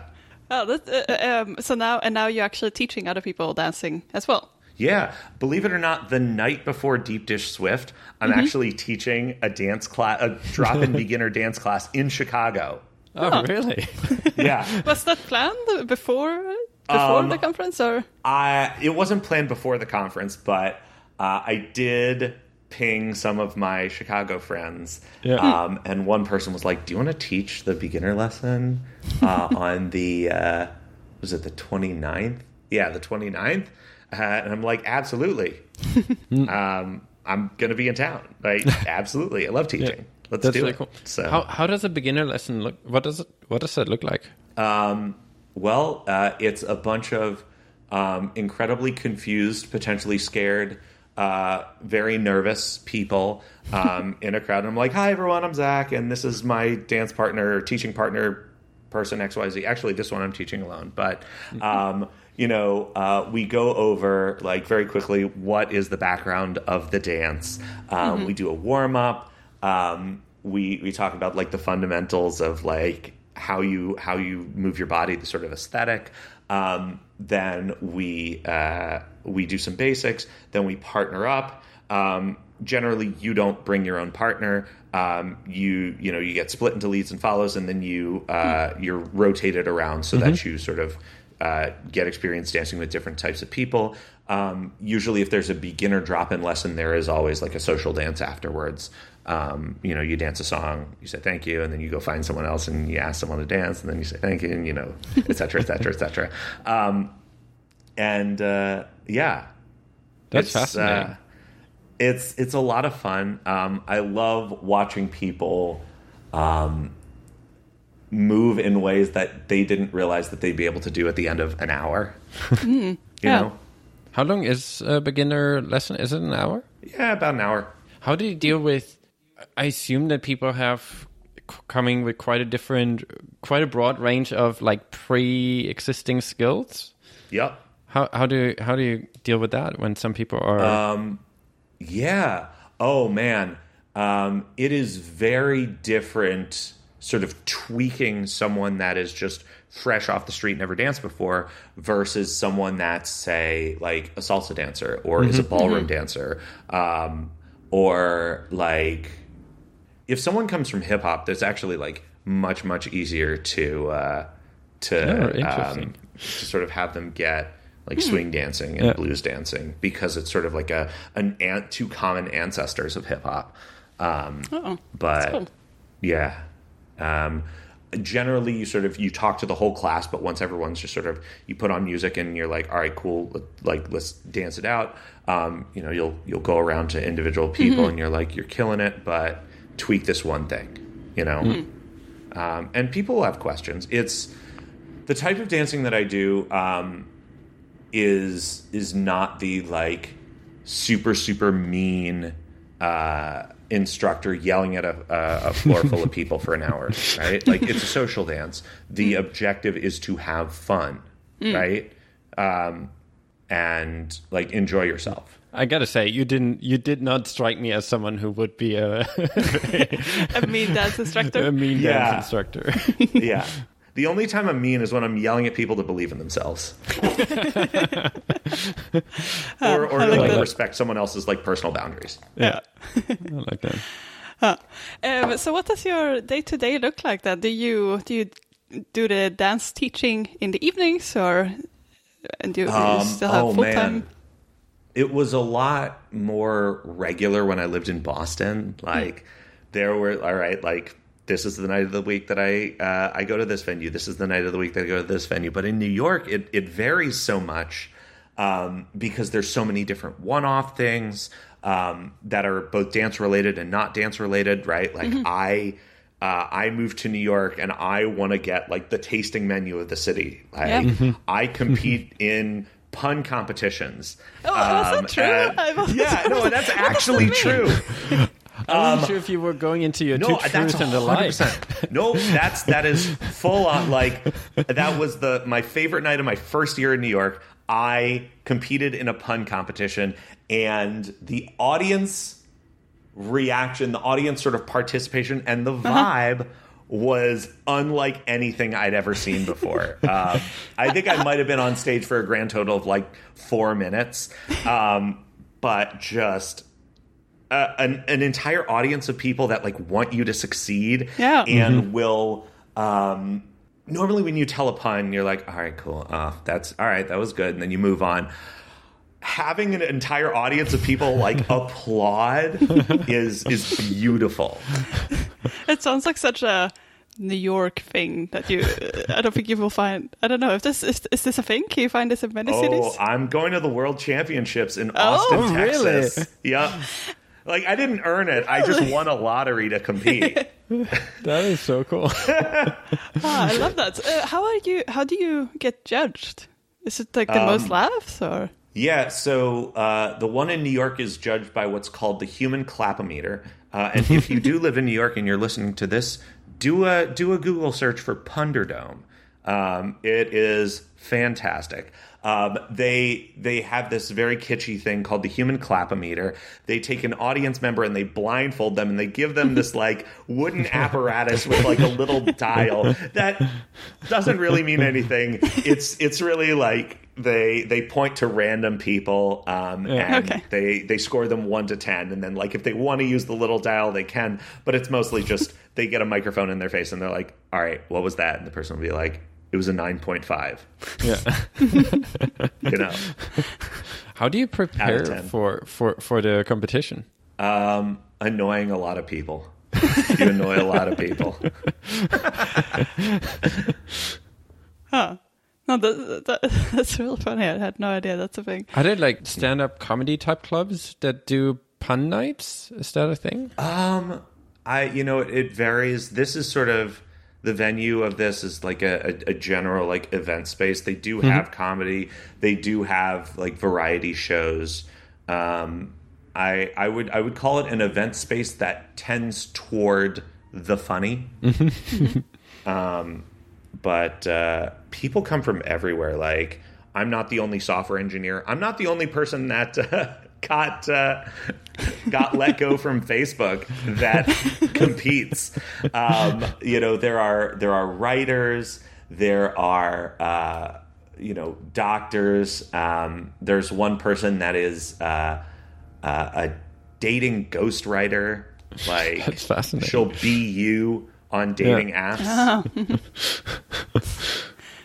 Oh, that, uh, um, so now and now you're actually teaching other people dancing as well. Yeah, believe it or not, the night before Deep Dish Swift, I'm Mm-hmm. actually teaching a dance class, a drop-in [laughs] beginner dance class in Chicago. Oh, really? [laughs] Yeah, Was that planned before before Um, the conference or? I it wasn't planned before the conference, but uh, I did ping some of my Chicago friends, Yeah. um, and one person was like, "Do you want to teach the beginner lesson uh, [laughs] on the uh, was it the 29th? Yeah, the 29th." Uh, and I'm like, "Absolutely." [laughs] um, I'm gonna be in town. Like, [laughs] absolutely. I love teaching. Let's That's do really it. cool. So, How how does a beginner lesson look? What does it What does it look like? Um, well, uh, it's a bunch of um, incredibly confused, potentially scared, uh, very nervous people um, [laughs] in a crowd. And I'm like, "Hi, everyone. I'm Zach, and this is my dance partner, teaching partner, person X Y Z. Actually, this one I'm teaching alone, but." Um, you know, uh, we go over like very quickly what is the background of the dance. Um, We do a warm up. Um, we we talk about like the fundamentals of like how you how you move your body, the sort of aesthetic. Um, then we uh, we do some basics. Then we partner up. Um, generally, you don't bring your own partner. Um, you you know you get split into leads and follows, and then you uh, you're rotated around so that you sort of uh, get experience dancing with different types of people. Um, usually, if there's a beginner drop-in lesson, there is always like a social dance afterwards. Um, you know, you dance a song, you say thank you, and then you go find someone else and you ask someone to dance, and then you say thank you, and you know, et cetera, et cetera, et cetera. Um, and uh, yeah, That's It's, uh, fascinating. it's it's a lot of fun. Um, I love watching people um, move in ways that they didn't realize that they'd be able to do at the end of an hour. [laughs] you yeah. know, How long is a beginner lesson? Is it an hour? yeah, about an hour. How do you deal with? I assume that people have coming with quite a different, quite a broad range of like pre-existing skills. Yep. How how do how do you deal with that when some people are? Yeah. Oh man. um, it is very different, sort of tweaking someone that is just fresh off the street, never danced before, versus someone that's, say, like a salsa dancer or is a ballroom dancer, um, or like if someone comes from hip hop, there's actually like much much easier to uh, to Oh, um, to sort of have them get like swing dancing and Yeah. blues dancing because it's sort of like a an ant two common ancestors of hip hop. Um, Oh, but cool. yeah, um, generally you sort of you talk to the whole class, but once everyone's just sort of you put on music and you're like, all right, cool, let, like let's dance it out. Um, you know, you'll you'll go around to individual people and you're like, you're killing it, but tweak this one thing, you know. Um, and people will have questions. It's the type of dancing that I do um, is is not the like super super mean uh, instructor yelling at a, a, a floor full of people for an hour, [laughs] right? Like it's a social dance. The objective is to have fun, right? Um, and like enjoy yourself. I gotta say, you didn't. You did not strike me as someone who would be a, [laughs] A mean dance instructor. [laughs] a mean Yeah. dance instructor. Yeah. The only time I'm mean is when I'm yelling at people to believe in themselves, [laughs] or, or I to like like that. respect someone else's like personal boundaries. yeah, [laughs] I like that. Um, so, what does your day to day look like? Then, do you do you do the dance teaching in the evenings, or do you, you Um, still have oh, full time? It was a lot more regular when I lived in Boston. Like there were all right, like this is the night of the week that I uh, I go to this venue. This is the night of the week that I go to this venue. But in New York, it it varies so much um, because there's so many different one-off things um, that are both dance related and not dance related. Right? Like I. Uh, I moved to New York and I want to get like the tasting menu of the city. Like, Yeah. I compete [laughs] in pun competitions. Oh, was that true? and- yeah, no, [laughs] that's actually true. [laughs] [laughs] I wasn't sure if you were going into your No, two that's truths and a lie. 100%. No, that's that is full on. Like that was the my favorite night of my first year in New York. I competed in a pun competition, and the audience reaction, the audience sort of participation, and the vibe. Was unlike anything I'd ever seen before. [laughs] Um, I think I might have been on stage for a grand total of like four minutes, um, but just an, an entire audience of people that like want you to succeed Yeah. and will um normally when you tell a pun you're like all right cool uh that's all right that was good and then you move on having an entire audience of people like [laughs] applaud is is beautiful [laughs] It sounds like such a New York thing that you. I don't think you will find. I don't know if this is. Is this a thing? Can you find this in many oh cities? i'm going to the world championships in Oh, austin really? texas yep [laughs] like i didn't earn it i just won a lottery to compete [laughs] That is so cool. [laughs] Ah, I love that. Uh, how are you? How do you get judged? Is it like the Um, most laughs or? Yeah, so uh, the one in New York is judged by what's called the human clapometer. Uh, and if you do [laughs] live in New York and you're listening to this, do a do a Google search for Punderdome. Um, it is fantastic. Um, they they have this very kitschy thing called the human clapometer. They take an audience member and they blindfold them and they give them this like wooden [laughs] apparatus with like a little dial that doesn't really mean anything. It's it's really like they they point to random people um, and Okay. they they score them one to ten, and then like if they want to use the little dial, they can. But it's mostly just they get a microphone in their face and they're like, "All right, what was that?" And the person will be like, "It was a nine point five. yeah. [laughs] You know, How do you prepare for, for, for the competition? um, annoying a lot of people. you annoy a lot of people. [laughs] Huh. No, that, that, that's real funny. I had no idea that's a thing. Are there like stand up comedy type clubs that do pun nights? Is that a thing? Um, I you know it varies. This is sort of the venue of this is like a, a, a general like event space. They do have comedy. They do have like variety shows. Um, I I would I would call it an event space that tends toward the funny. [laughs] um, but uh, people come from everywhere. Like I'm not the only software engineer. I'm not the only person that. Uh, got uh, got let go from Facebook that [laughs] competes. Um, you know, there are there are writers, there are uh, you know doctors. Um, there's one person that is uh, uh, a dating ghostwriter. Like [laughs] That's fascinating. she'll be you on dating [laughs] apps.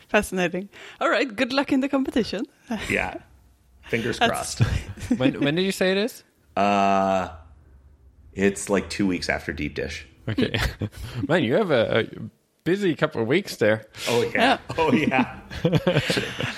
Fascinating. All right. Good luck in the competition. Yeah, fingers crossed. [laughs] when when did you say it is? Uh, it's like two weeks after Deep Dish. Okay, [laughs] man, you have a, a busy couple of weeks there. Oh yeah. Yeah. [laughs] Oh yeah.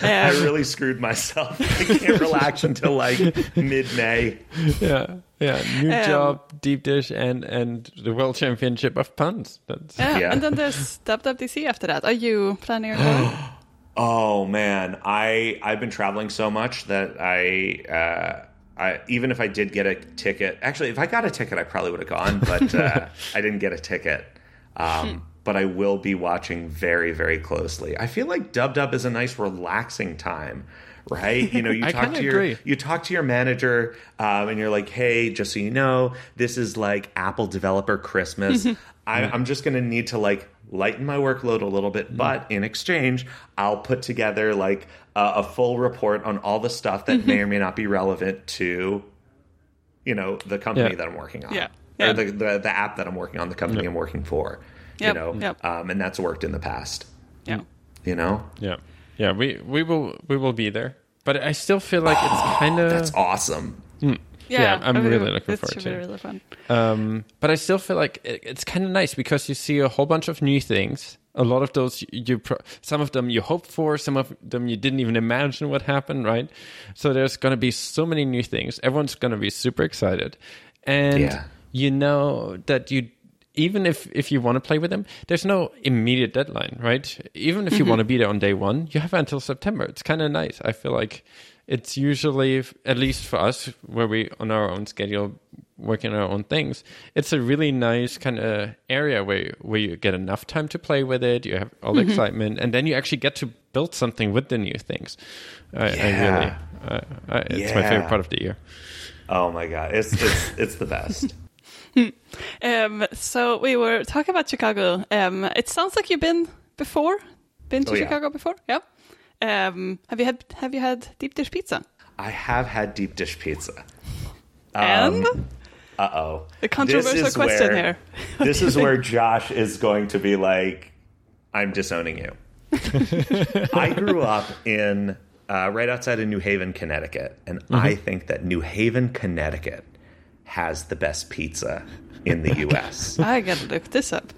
I really screwed myself. I can't relax until like mid May. Yeah, yeah. New Um, job, deep dish, and and the world championship of puns. That's yeah. Yeah. And then there's WWDC after that. Are you planning on going? [gasps] [gasps] [gasps] Oh man, I I've been traveling so much that I uh I even if I did get a ticket, actually if I got a ticket I probably would have gone, but uh [laughs] I didn't get a ticket. Um but I will be watching very very closely. I feel like Dub Dub is a nice relaxing time. Right, you know, you [laughs] talk to your agree. you talk to your manager, um, and you're like, "Hey, just so you know, this is like Apple Developer Christmas. [laughs] I, I'm just going to need to like lighten my workload a little bit, mm-hmm. but in exchange, I'll put together like a, a full report on all the stuff that may or mm-hmm. may not be relevant to, you know, the company Yeah. that I'm working on, Yeah. Yeah. or the, the the app that I'm working on, the company I'm working for, Yep. you know, Yep. um, and that's worked in the past, Yeah. you know. yeah, yeah. We we will we will be there, but I still feel like it's ah, kind of That's awesome. Hmm. Yeah, I'm I mean, really looking it forward to be it. really fun. Um, but I still feel like it, it's kind of nice because you see a whole bunch of new things. A lot of those you, you pro- some of them you hoped for, some of them you didn't even imagine what happened, right? So there's going to be so many new things. Everyone's going to be super excited, and Yeah. you know that you even if if you want to play with them, there's no immediate deadline, right? Even if you want to be there on day one, you have until September. It's kind of nice. I feel like it's usually, at least for us, where we on our own schedule, working on our own things. It's a really nice kind of area where where you get enough time to play with it. You have all the excitement, and then you actually get to build something with the new things. I, I Yeah. really, uh, I, it's my favorite part of the year. Oh my god, it's it's [laughs] it's the best. [laughs] Um, so we were talking about Chicago. Um, it sounds like you've been before. Been to Oh, yeah. Chicago before? Yeah. Um, have you had Have you had deep dish pizza? I have had deep dish pizza. and Uh oh. a controversial question here. [laughs] this is where Josh is going to be like, I'm disowning you. [laughs] I grew up in uh, right outside of New Haven, Connecticut, and I think that New Haven, Connecticut has the best pizza in the U.S. [laughs] I gotta look this up.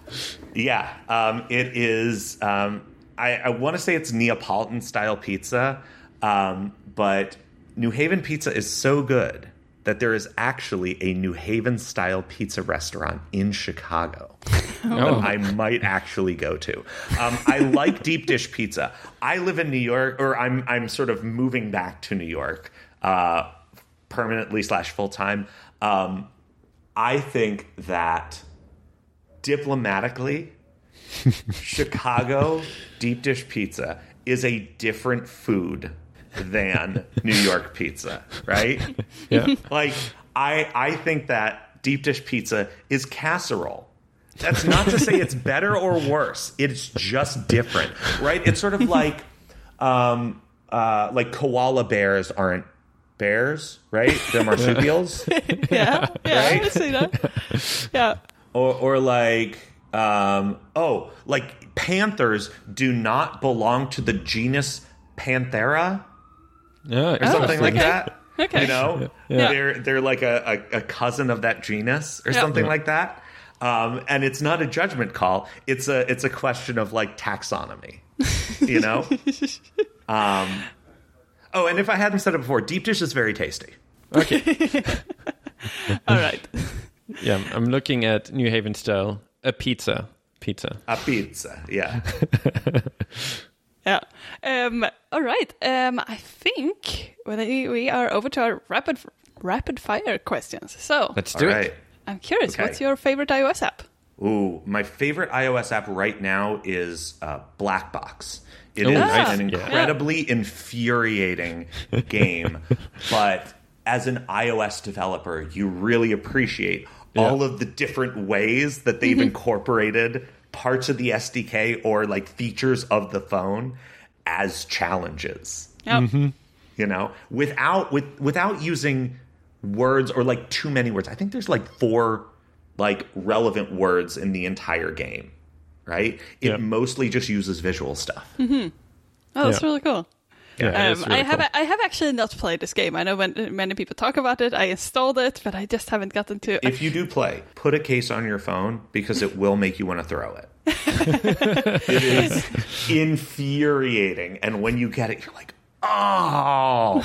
Yeah, um, it is. Um, I, I want to say it's Neapolitan style pizza, um, but New Haven pizza is so good that there is actually a New Haven style pizza restaurant in Chicago [laughs] Oh. that I might actually go to. Um, I like [laughs] deep dish pizza. I live in New York, or I'm I'm sort of moving back to New York uh, permanently slash full time. Um, I think that diplomatically, Chicago deep dish pizza is a different food than New York pizza, right? Yeah. Like I I think that deep dish pizza is casserole. That's not to say it's better or worse. It's just different, right? It's sort of like um uh like koala bears aren't bears, right? They're marsupials. [laughs] Yeah, yeah, I Right? see that. Yeah, or or like um oh like panthers do not belong to the genus panthera Yeah, or something like okay. that Okay. you know Yeah. they're they're like a, a, a cousin of that genus or Yeah. something Yeah. like that um and it's not a judgment call it's a it's a question of like taxonomy you know [laughs] um oh and if i hadn't said it before deep dish is very tasty Okay. [laughs] all right. [laughs] Yeah, I'm- I'm looking at New Haven style a pizza. Pizza. a pizza yeah [laughs] Yeah. Um, all right. Um, I think we we are over to our rapid rapid fire questions. So Let's do right it. I'm curious, Okay. what's your favorite iOS app? Ooh, my favorite iOS app right now is uh, Blackbox. It Ooh, is nice. an Yeah. incredibly infuriating [laughs] game, but as an iOS developer, you really appreciate all of the different ways that they've incorporated parts of the SDK or like features of the phone as challenges Yep. you know without with without using words or like too many words i think there's like four like relevant words in the entire game right it Yeah. mostly just uses visual stuff Mm-hmm. Oh, that's Yeah. really cool. Yeah, Um, really I have cool. I have actually not played this game. I know when many people talk about it. I installed it, but I just haven't gotten to. if you do play put a case on your phone because it will make you want to throw it [laughs] it is infuriating and when you get it you're like oh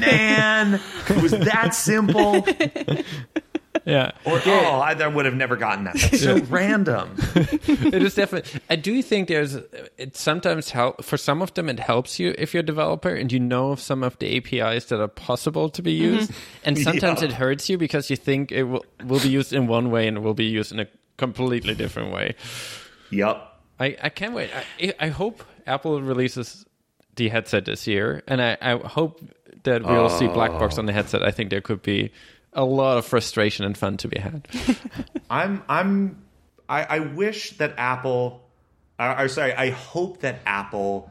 man it was that simple [laughs] [laughs] Yeah. or oh I, I would have never gotten that that's so [laughs] random [laughs] it is definitely. I do think there's. It sometimes help for some of them. It helps you if you're a developer and you know of some of the APIs that are possible to be mm-hmm. used, and sometimes Yeah. it hurts you because you think it will will be used in one way and it will be used in a completely different way. yep I, I can't wait. I, I hope Apple releases the headset this year, and I, I hope that we'll see black box on the oh. headset. I think there could be a lot of frustration and fun to be had. [laughs] I'm I'm I, I wish that Apple uh, or sorry, I hope that Apple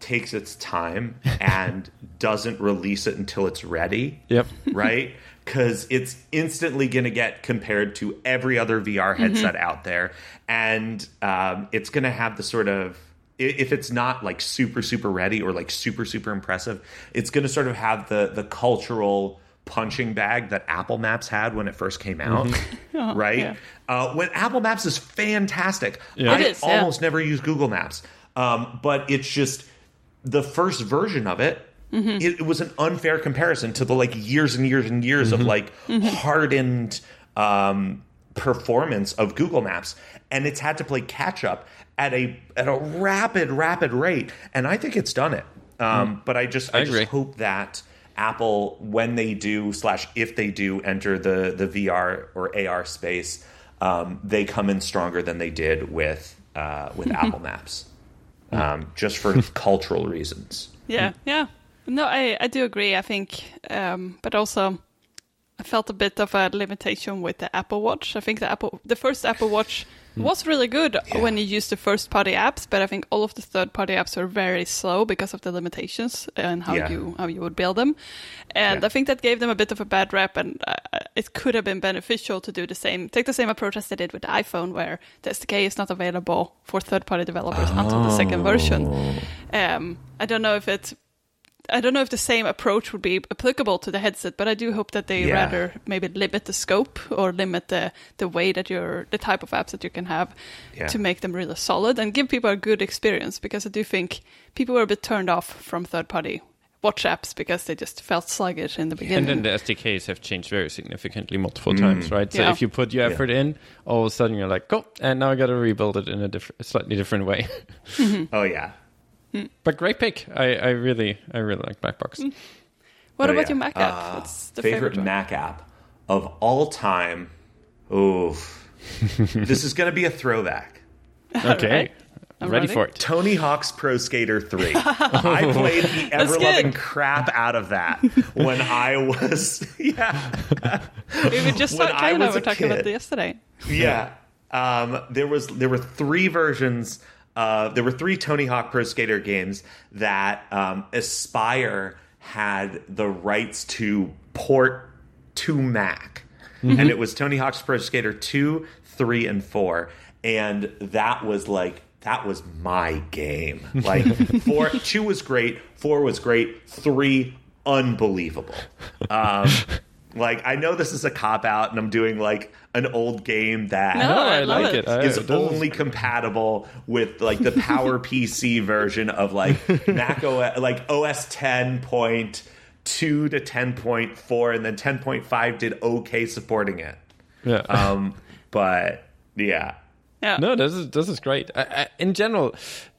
takes its time [laughs] and doesn't release it until it's ready. Yep. Right? Because it's instantly going to get compared to every other VR headset out there. And um, it's going to have the sort of, if it's not like super, super ready or like super, super impressive, it's going to sort of have the, the cultural punching bag that Apple Maps had when it first came out. [laughs] right? yeah. Uh, when Apple Maps is fantastic. Yeah. I It is, yeah. almost never use Google Maps. Um, but it's just the first version of it, it, it was an unfair comparison to the like years and years and years of like hardened um, performance of Google Maps, and it's had to play catch up at a at a rapid rapid rate, and I think it's done it. Um, But I just I, I just hope that Apple, when they do slash if they do enter the the VR or AR space, um, they come in stronger than they did with uh, with [laughs] Apple Maps, um, just for [laughs] cultural reasons. Yeah, yeah. No, I, I do agree. I think, um, but also, I felt a bit of a limitation with the Apple Watch. I think the Apple, the first Apple Watch was really good when you use the first party apps, but I think all of the third party apps are very slow because of the limitations and how Yeah. you how you would build them. And Yeah. I think that gave them a bit of a bad rep, and uh, it could have been beneficial to do the same, take the same approach as they did with the iPhone, where the SDK is not available for third party developers until the second version. Um, I don't know if it's I don't know if the same approach would be applicable to the headset, but I do hope that they Yeah. rather maybe limit the scope or limit the the way that you're the type of apps that you can have Yeah. to make them really solid and give people a good experience. Because I do think people were a bit turned off from third party watch apps because they just felt sluggish in the beginning. And then the SDKs have changed very significantly multiple mm. times, right? So Yeah. if you put your effort in, all of a sudden you're like, go, and now I got to rebuild it in a diff- slightly different way. [laughs] Mm-hmm. Oh yeah, but great pick. I, I really, I really like Blackbox. what Oh, about yeah. your Mac app? Uh, What's the favorite, favorite. Mac app of all time? Oof. [laughs] this is going to be a throwback. Okay, right. I'm ready, ready. for it. Tony Hawk's Pro Skater 3. [laughs] I played the ever loving crap out of that when [laughs] I was yeah. We were just When talking, I and I was were a talking about kid. it yesterday. Yeah. Um, there was there were three versions. Uh, there were three Tony Hawk Pro Skater games that um, Aspyr had the rights to port to Mac, and it was Tony Hawk's Pro Skater two, three, and four, and that was like that was my game. [laughs] Like four, two was great, four was great, three unbelievable. Um, like I know this is a cop out, and I'm doing like an old game that No, No, I I, like it. it. I, it only compatible with like the Power [laughs] PC version of like Mac OS, like OS 10.2 to 10.4, and then 10.5 did okay supporting it. yeah. Um, [laughs] but yeah, Yeah. No, this is this is great. I, I, in general,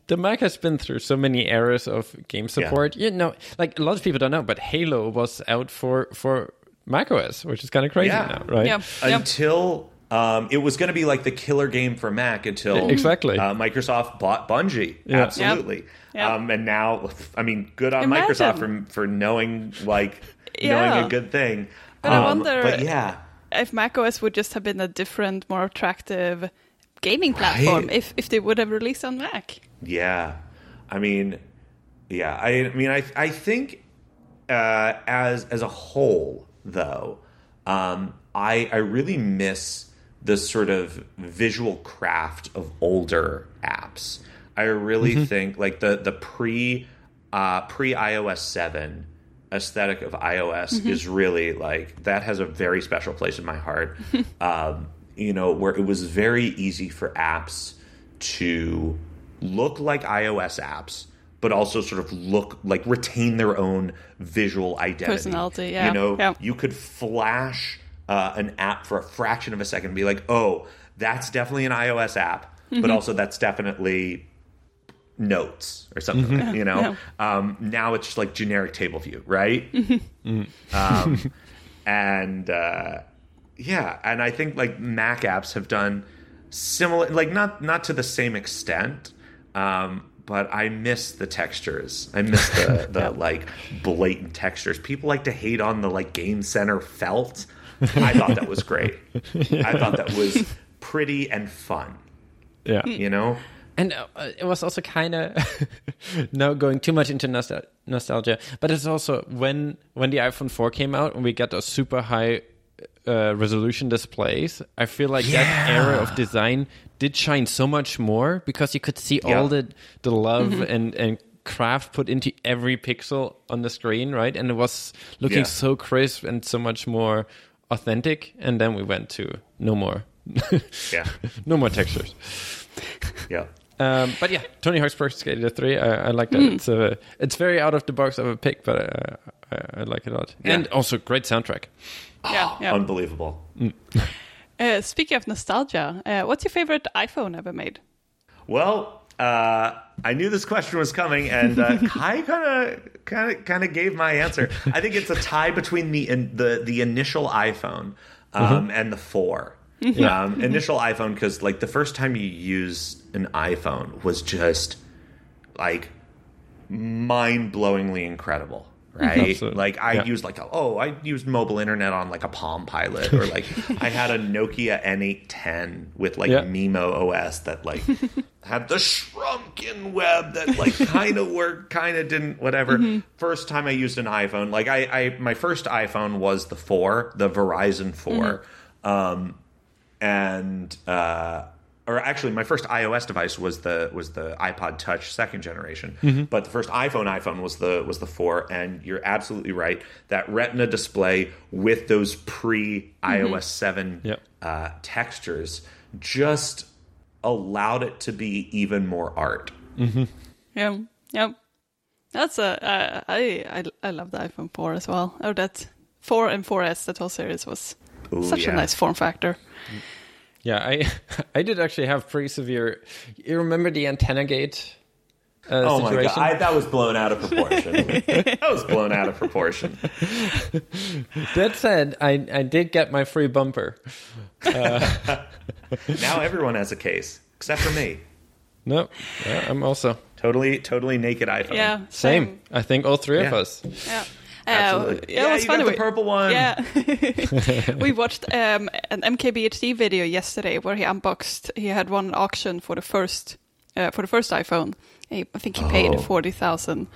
the Mac has been through so many eras of game support. You know, like a lot of people don't know, but Halo was out for for macOS, which is kind of crazy Yeah. now, right? Yeah. yeah. until um, it was going to be like the killer game for Mac until Exactly. uh, Microsoft bought Bungie. Yeah. Absolutely. Yeah. Um, and now, I mean, good on Imagine. Microsoft for for knowing like Yeah. knowing a good thing. But I Um, wonder- But yeah, if macOS would just have been a different, more attractive gaming platform Right. if, if they would have released on Mac. Yeah, I mean, yeah, I, I mean, I I think uh, as as a whole, though, um, I I really miss the sort of visual craft of older apps. I really think like the the pre uh, pre iOS seven aesthetic of iOS is really like that has a very special place in my heart. [laughs] um, you know, where it was very easy for apps to look like iOS apps, but also sort of look like retain their own visual identity. Personality, yeah, You know, yeah. you could flash uh, an app for a fraction of a second and be like, oh, that's definitely an iOS app, Mm-hmm. but also that's definitely notes or something, you know? Um, now it's just like generic table view, right? um, and uh, yeah, and I think like Mac apps have done similar, like not not to the same extent, um, but I miss the textures. I miss the [laughs] the like blatant textures. People like to hate on the like Game Center felt. I thought that was great. [laughs] I thought that was pretty and fun. Yeah. You know. And uh, it was also kind of [laughs] now going too much into nostal- nostalgia, but it's also when when the iPhone 4 came out and we got those super high uh, resolution displays. I feel like that era of design did shine so much more because you could see Yeah. all the the love mm-hmm. and and craft put into every pixel on the screen, right? And it was looking Yeah. so crisp and so much more authentic. And then we went to no more, [laughs] Yeah. no more textures. [laughs] Yeah. Um, but yeah, Tony Hawk's Pro Skater 3, I, I like that. Hmm. It's a, it's very out of the box of a pick, but uh, I, I like it a lot. Yeah. And also great soundtrack. Ah, yeah, yeah. Unbelievable. Mm. [laughs] Uh, speaking of nostalgia, uh, what's your favorite iPhone ever made? Well, uh, I knew this question was coming, and uh, [laughs] Kai kind of, kind of, kind of gave my answer. I think it's a tie between the in, the the initial iPhone um, and the 4 Um, initial iPhone because like the first time you use an iPhone was just like mind blowingly incredible. [laughs] Right, Absolutely. like I Yeah. used like a, oh I used mobile internet on like a Palm Pilot or like [laughs] I had a Nokia N810 with like Yeah. Maemo OS that like had the shrunken web that like [laughs] kind of worked, kind of didn't, whatever. First time I used an iPhone, like I, I, my first iPhone was the four, the Verizon 4 um, and uh, or actually, my first iOS device was the was the iPod Touch second generation, but the first iPhone iPhone was the was the four. And you're absolutely right that Retina display with those pre iOS seven Yep. uh, textures just allowed it to be even more art. Yeah, yeah. That's a uh, I, I I love the iPhone 4 as well. Oh, that 4 and 4S, that whole series was Ooh, such a nice form factor. Yeah, I [laughs] I did actually have pretty severe. You remember the antenna gate uh, Oh my god, I, that was blown out of proportion. [laughs] that was blown out of proportion. That said, I I did get my free bumper. [laughs] Now everyone has a case except for me. Nope, yeah, I'm also Totally, totally naked iPhone. Yeah, same. I think all three of us. Yeah. Uh, Absolutely. yeah, it was you funny. got the purple one. Yeah. [laughs] [laughs] we watched um, an MKBHD video yesterday where he unboxed. He had one auction for the first uh, for the first iPhone. He, I think he paid Oh. forty thousand.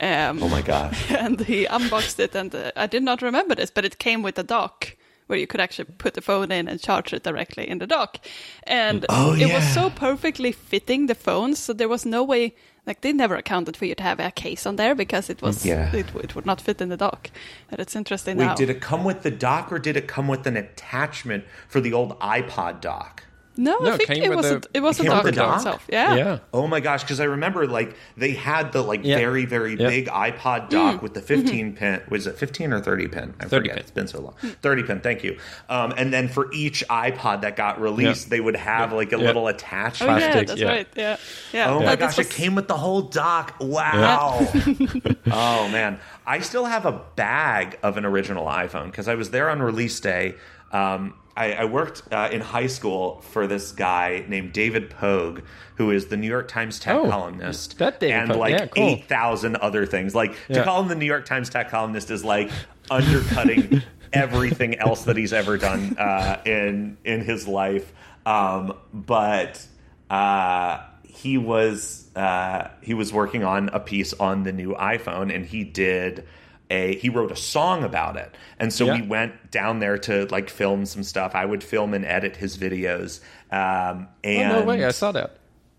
Um, Oh my gosh. [laughs] and he unboxed it, and uh, I did not remember this, but it came with a dock where you could actually put the phone in and charge it directly in the dock, and Oh, it was so perfectly fitting the phones, so there was no way. Like they never accounted for you to have a case on there because it was Yeah. it, it would not fit in the dock. But it's interesting Wait, now. did it come with the dock or did it come with an attachment for the old iPod dock? No, No, I it think came it with was the- a, it was it a came the dock? itself. Yeah. Yeah. Oh my gosh, because I remember like they had the like Yeah. very, very Yeah. big iPod dock with the 15 pin. Was it 15 or 30 pin? I 30 forget. pin. It's been so long. 30 pin, thank you. Um, and then for each iPod that got released, Yeah. they would have like a Yeah. little Oh attachment. yeah, that's yeah. right. Yeah, yeah. Oh my this gosh, was- it came with the whole dock. Wow. [laughs] oh man. I still have a bag of an original iPhone because I was there on release day. Um, I, I worked uh, in high school for this guy named David Pogue, who is the New York Times tech Oh, columnist. that David and Pogue. like Yeah, cool. 8,000 other things. Like to call him the New York Times tech columnist is like undercutting [laughs] everything else that he's ever done uh, in in his life. Um, but uh, he was uh, he was working on a piece on the new iPhone, and he did a he wrote a song about it, and so Yeah. we went down there to like film some stuff. I would film and edit his videos. Um, Oh, and no way! I saw that.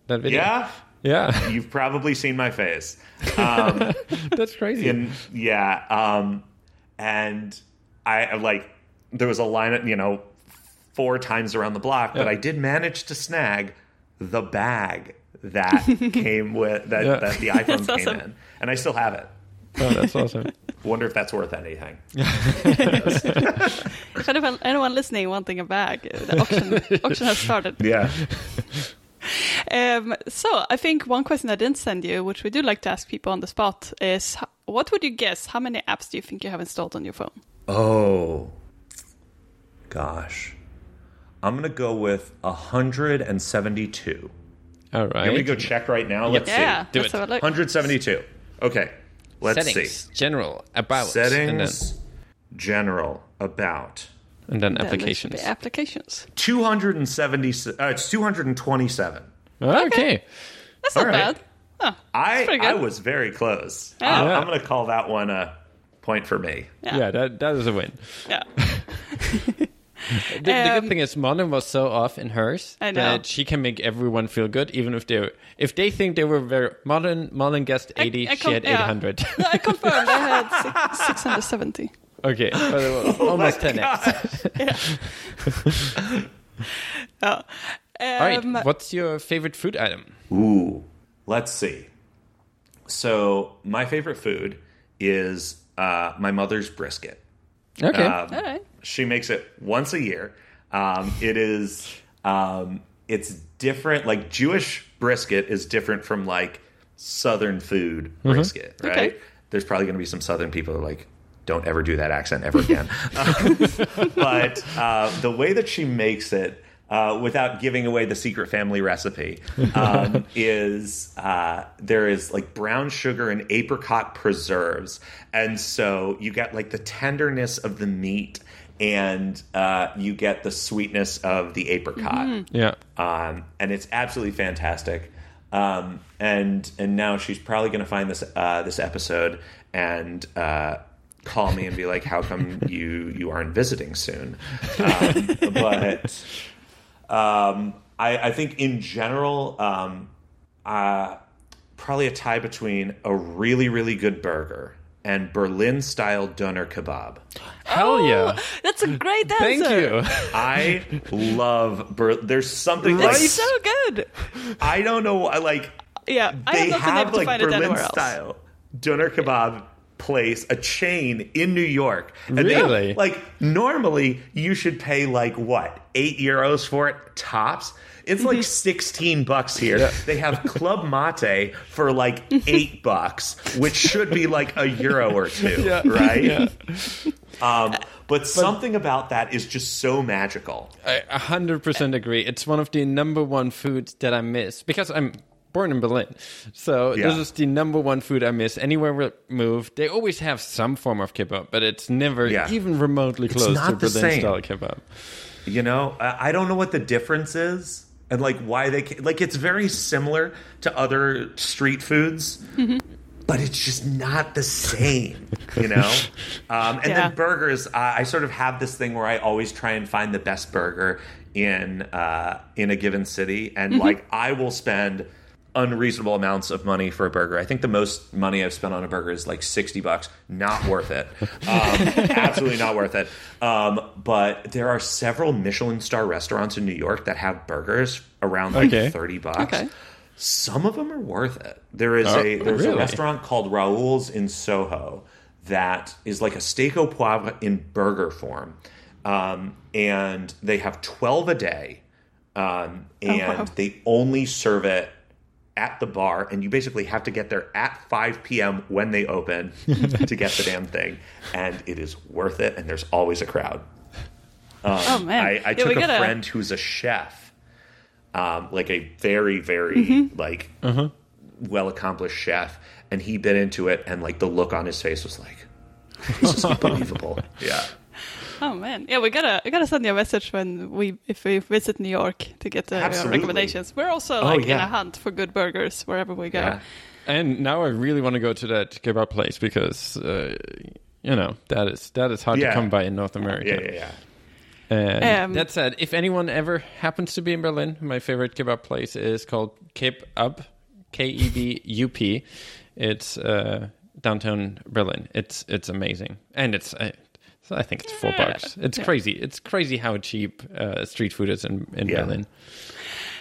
That video. yeah, Yeah. [laughs] you've probably seen my face. [laughs] Um, That's crazy. and yeah, um, and I like there was a line, you know, four times around the block, but I did manage to snag the bag that [laughs] came with that, Yeah. that the iPhone That's came awesome. in, and I still have it. Oh, that's awesome. [laughs] Wonder if that's worth anything. [laughs] If anyone, anyone listening wanting a bag, the auction, auction has started. [laughs] Yeah. Um, so I think one question I didn't send you, which we do like to ask people on the spot, is what would you guess? How many apps do you think you have installed on your phone? Oh, gosh, I'm gonna go with hundred and seventy-two. All right. Can we go check right now? Let's yeah, do let's it. have a look. see. 172. Okay. Let's Settings, see. general, about, Settings, general, about. and then, and then Then there should applications. applications. 270, uh, it's 227. okay. That's not All right. bad. Oh, I, pretty I was very close. Yeah. I'm, Yeah. I'm going to call that one a point for me. Yeah. Yeah, that that is a win. yeah. [laughs] [laughs] The, the Um, good thing is, Malin was so off in hers I that she can make everyone feel good, even if they if they think they were very Modern. Malin guessed eighty, I she com- had yeah. eight hundred. No, I confirmed I had [laughs] six, 670. okay, but it was almost my ten x. [laughs] Oh. All right, Um, what's your favorite food item? Ooh, let's see. So, my favorite food is uh, my mother's brisket. Okay, Um, all right. She makes it once a year. Um, it is um, it's different. Like Jewish brisket is different from like Southern food brisket, right? Okay. There's probably going to be some Southern people who are like, don't ever do that accent ever again. [laughs] [laughs] But uh, the way that she makes it. Uh, without giving away the secret family recipe, um, [laughs] is uh, there is like brown sugar and apricot preserves, and so you get like the tenderness of the meat, and uh, you get the sweetness of the apricot yeah. um, and it's absolutely fantastic. Um, and and now she's probably going to find this uh, this episode and uh, call me and be like, "How come [laughs] you you aren't visiting soon?" Um, but um, I, I think in general, um, uh, probably a tie between a really really good burger and Berlin style doner kebab. Hell yeah! Oh, That's a great answer. Thank you. I love Ber- there's something That's like so good. I don't know I like Yeah, I they have not been have like Berlin style doner kebab place, a chain in New York. And they- Really? like normally you should pay like what eight euros for it tops. It's like sixteen bucks here. They have [laughs] Club Mate for like eight [laughs] bucks, which should be like a euro or two, [laughs] right? Um, but something about that is just so magical. I a hundred percent agree. It's one of the number one foods that I miss because I'm born in Berlin. So Yeah. this is the number one food I miss. Anywhere we move, they always have some form of kebab, but it's never Yeah. even remotely close not to the Berlin same. style kebab. You know, I I don't know what the difference is and like why they ca- like it's very similar to other street foods. [laughs] But it's just not the same, you know. [laughs] Um, and Yeah. then burgers, I, I sort of have this thing where I always try and find the best burger in uh, in a given city, and like I will spend unreasonable amounts of money for a burger. I think the most money I've spent on a burger is like sixty bucks. Not worth it. [laughs] Um, absolutely not worth it. Um, but there are several Michelin star restaurants in New York that have burgers around like Okay. thirty bucks. Okay. Some of them are worth it. There is Oh, a there's really? a restaurant called Raoul's in Soho that is like a steak au poivre in burger form, um, and they have twelve a day, um, and wow. they only serve it at the bar, and you basically have to get there at five p.m. when they open [laughs] to get the damn thing, and it is worth it. And there's always a crowd. Um, oh man, I, I Yeah, took we a gotta- friend who's a chef, um, like a very, very mm-hmm. like uh-huh. well accomplished chef, and he bit into it, and like the look on his face was like, It's just [laughs] unbelievable. Yeah. Oh man, yeah, we gotta we gotta send you a message when we if we visit New York to get the uh, Absolutely. recommendations. We're also like in yeah. a hunt for good burgers wherever we go. Yeah. And now I really want to go to that kebab place because uh, you know that is that is hard Yeah. to come by in North America. Yeah, yeah, yeah. And Um, that said, if anyone ever happens to be in Berlin, my favorite kebab place is called Keb Up, K E B U P. It's uh, downtown Berlin. It's it's amazing, and it's uh, I think it's four bucks. It's Yeah. crazy. It's crazy how cheap uh, street food is in in Yeah. Berlin.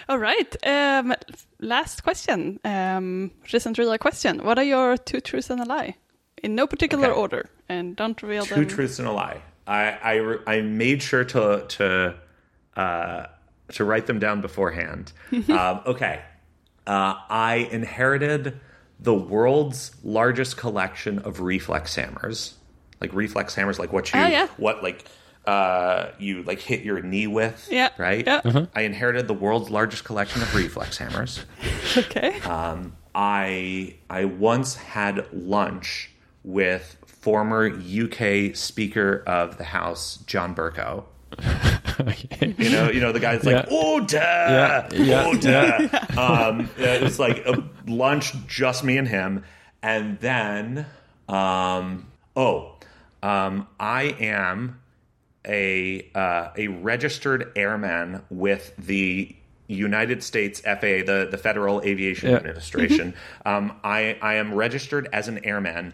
All right. Um, last question, um, which isn't really a question. What are your two truths and a lie? In no particular Okay. order, and don't reveal Two them. truths and a lie. I I, I made sure to to uh, to write them down beforehand. [laughs] um, okay. Uh, I inherited the world's largest collection of reflex hammers, like reflex hammers, like what you Oh, yeah. what like uh, you like hit your knee with, Yeah, right? yeah. I inherited the world's largest collection of reflex hammers. [laughs] Okay. Um, I I once had lunch with former UK Speaker of the House John Bercow. You know, you know the guy's like, Yeah. oh da, Yeah, yeah, oh da. [laughs] Um, it was like a lunch, just me and him, and then, um, oh, um, I am a uh, a registered airman with the United States FAA, the the Federal Aviation Yeah. Administration. um, I I am registered as an airman,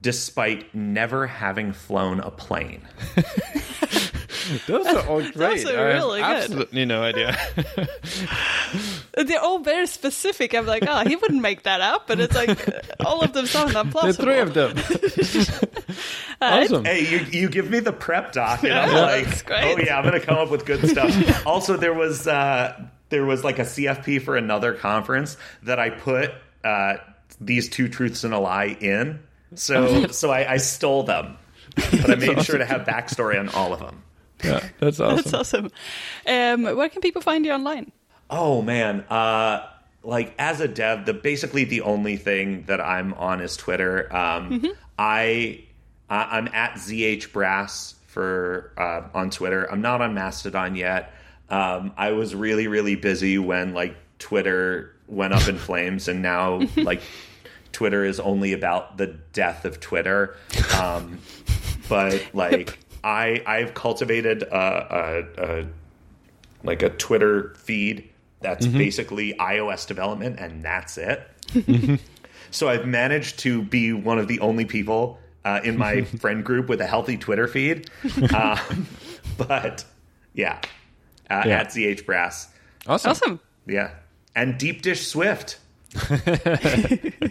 despite never having flown a plane. [laughs] Those are all [laughs] great. are I have really good. absolutely no idea. [laughs] They're all very specific. I'm like, oh, he wouldn't make that up, but it's like all of them sound the [laughs] unplausible. three of them. [laughs] [laughs] awesome. Hey, you you give me the prep doc, and I'm Yeah, like, oh yeah, I'm gonna come up with good stuff. also, there was uh, there was like a CFP for another conference that I put uh, these two truths and a lie in. So so I, I stole them, but I made sure to have backstory on all of them. Yeah, that's awesome. That's awesome. Um, where can people find you online? Oh man, uh, like as a dev, the basically the only thing that I'm on is Twitter. Um, I I- I'm at zh brass for uh, on Twitter. I'm not on Mastodon yet. Um, I was really really busy when like Twitter went up in [laughs] flames, and now like Twitter is only about the death of Twitter. Um, but [laughs] like I I've cultivated a, a, a like a Twitter feed that's basically iOS development, and that's it. so I've managed to be one of the only people uh, in my [laughs] friend group with a healthy Twitter feed. [laughs] Um, but yeah, uh, Yeah. at ZH Brass, Awesome. Awesome. yeah, and Deep Dish Swift. [laughs]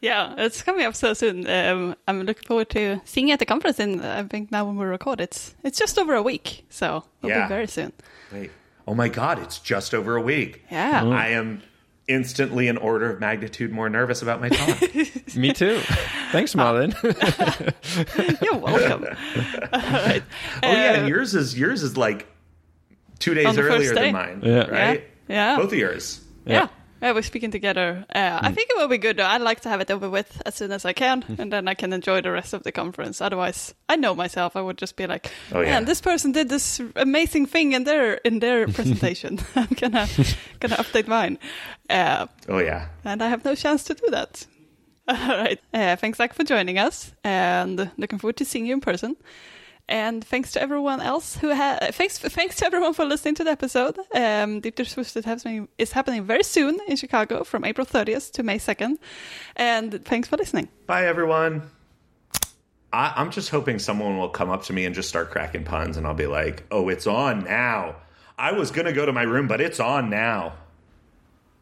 Yeah, it's coming up so soon. Um, I'm looking forward to seeing you at the conference. And I think now when we record, it's it's just over a week, so it'll Yeah. be very soon. Wait, oh my God, it's just over a week. Yeah. I am instantly an order of magnitude more nervous about my talk. [laughs] Me too. Thanks, Malin. [laughs] You're welcome. All right. [laughs] Oh yeah, Uh, and yours is yours is like two days earlier day? than mine, Yeah. right? Yeah. Both of yours. yeah. Yeah, we're speaking together. Uh, Hmm. I think it will be good. though. I'd like to have it over with as soon as I can, and then I can enjoy the rest of the conference. Otherwise, I know myself. I would just be like, Oh, yeah. This person did this amazing thing in their in their [laughs] presentation. [laughs] I'm gonna gonna update mine." Uh, Oh yeah. and I have no chance to do that. [laughs] All right. Uh, thanks, Zach, for joining us, and looking forward to seeing you in person. And thanks to everyone else who ha- thanks thanks to everyone for listening to the episode. Um, Deep Dish Swift happening is happening very soon in Chicago from April 30th to May 2nd. And thanks for listening. Bye everyone. I, I'm just hoping someone will come up to me and just start cracking puns, and I'll be like, "Oh, it's on now." I was gonna go to my room, but it's on now.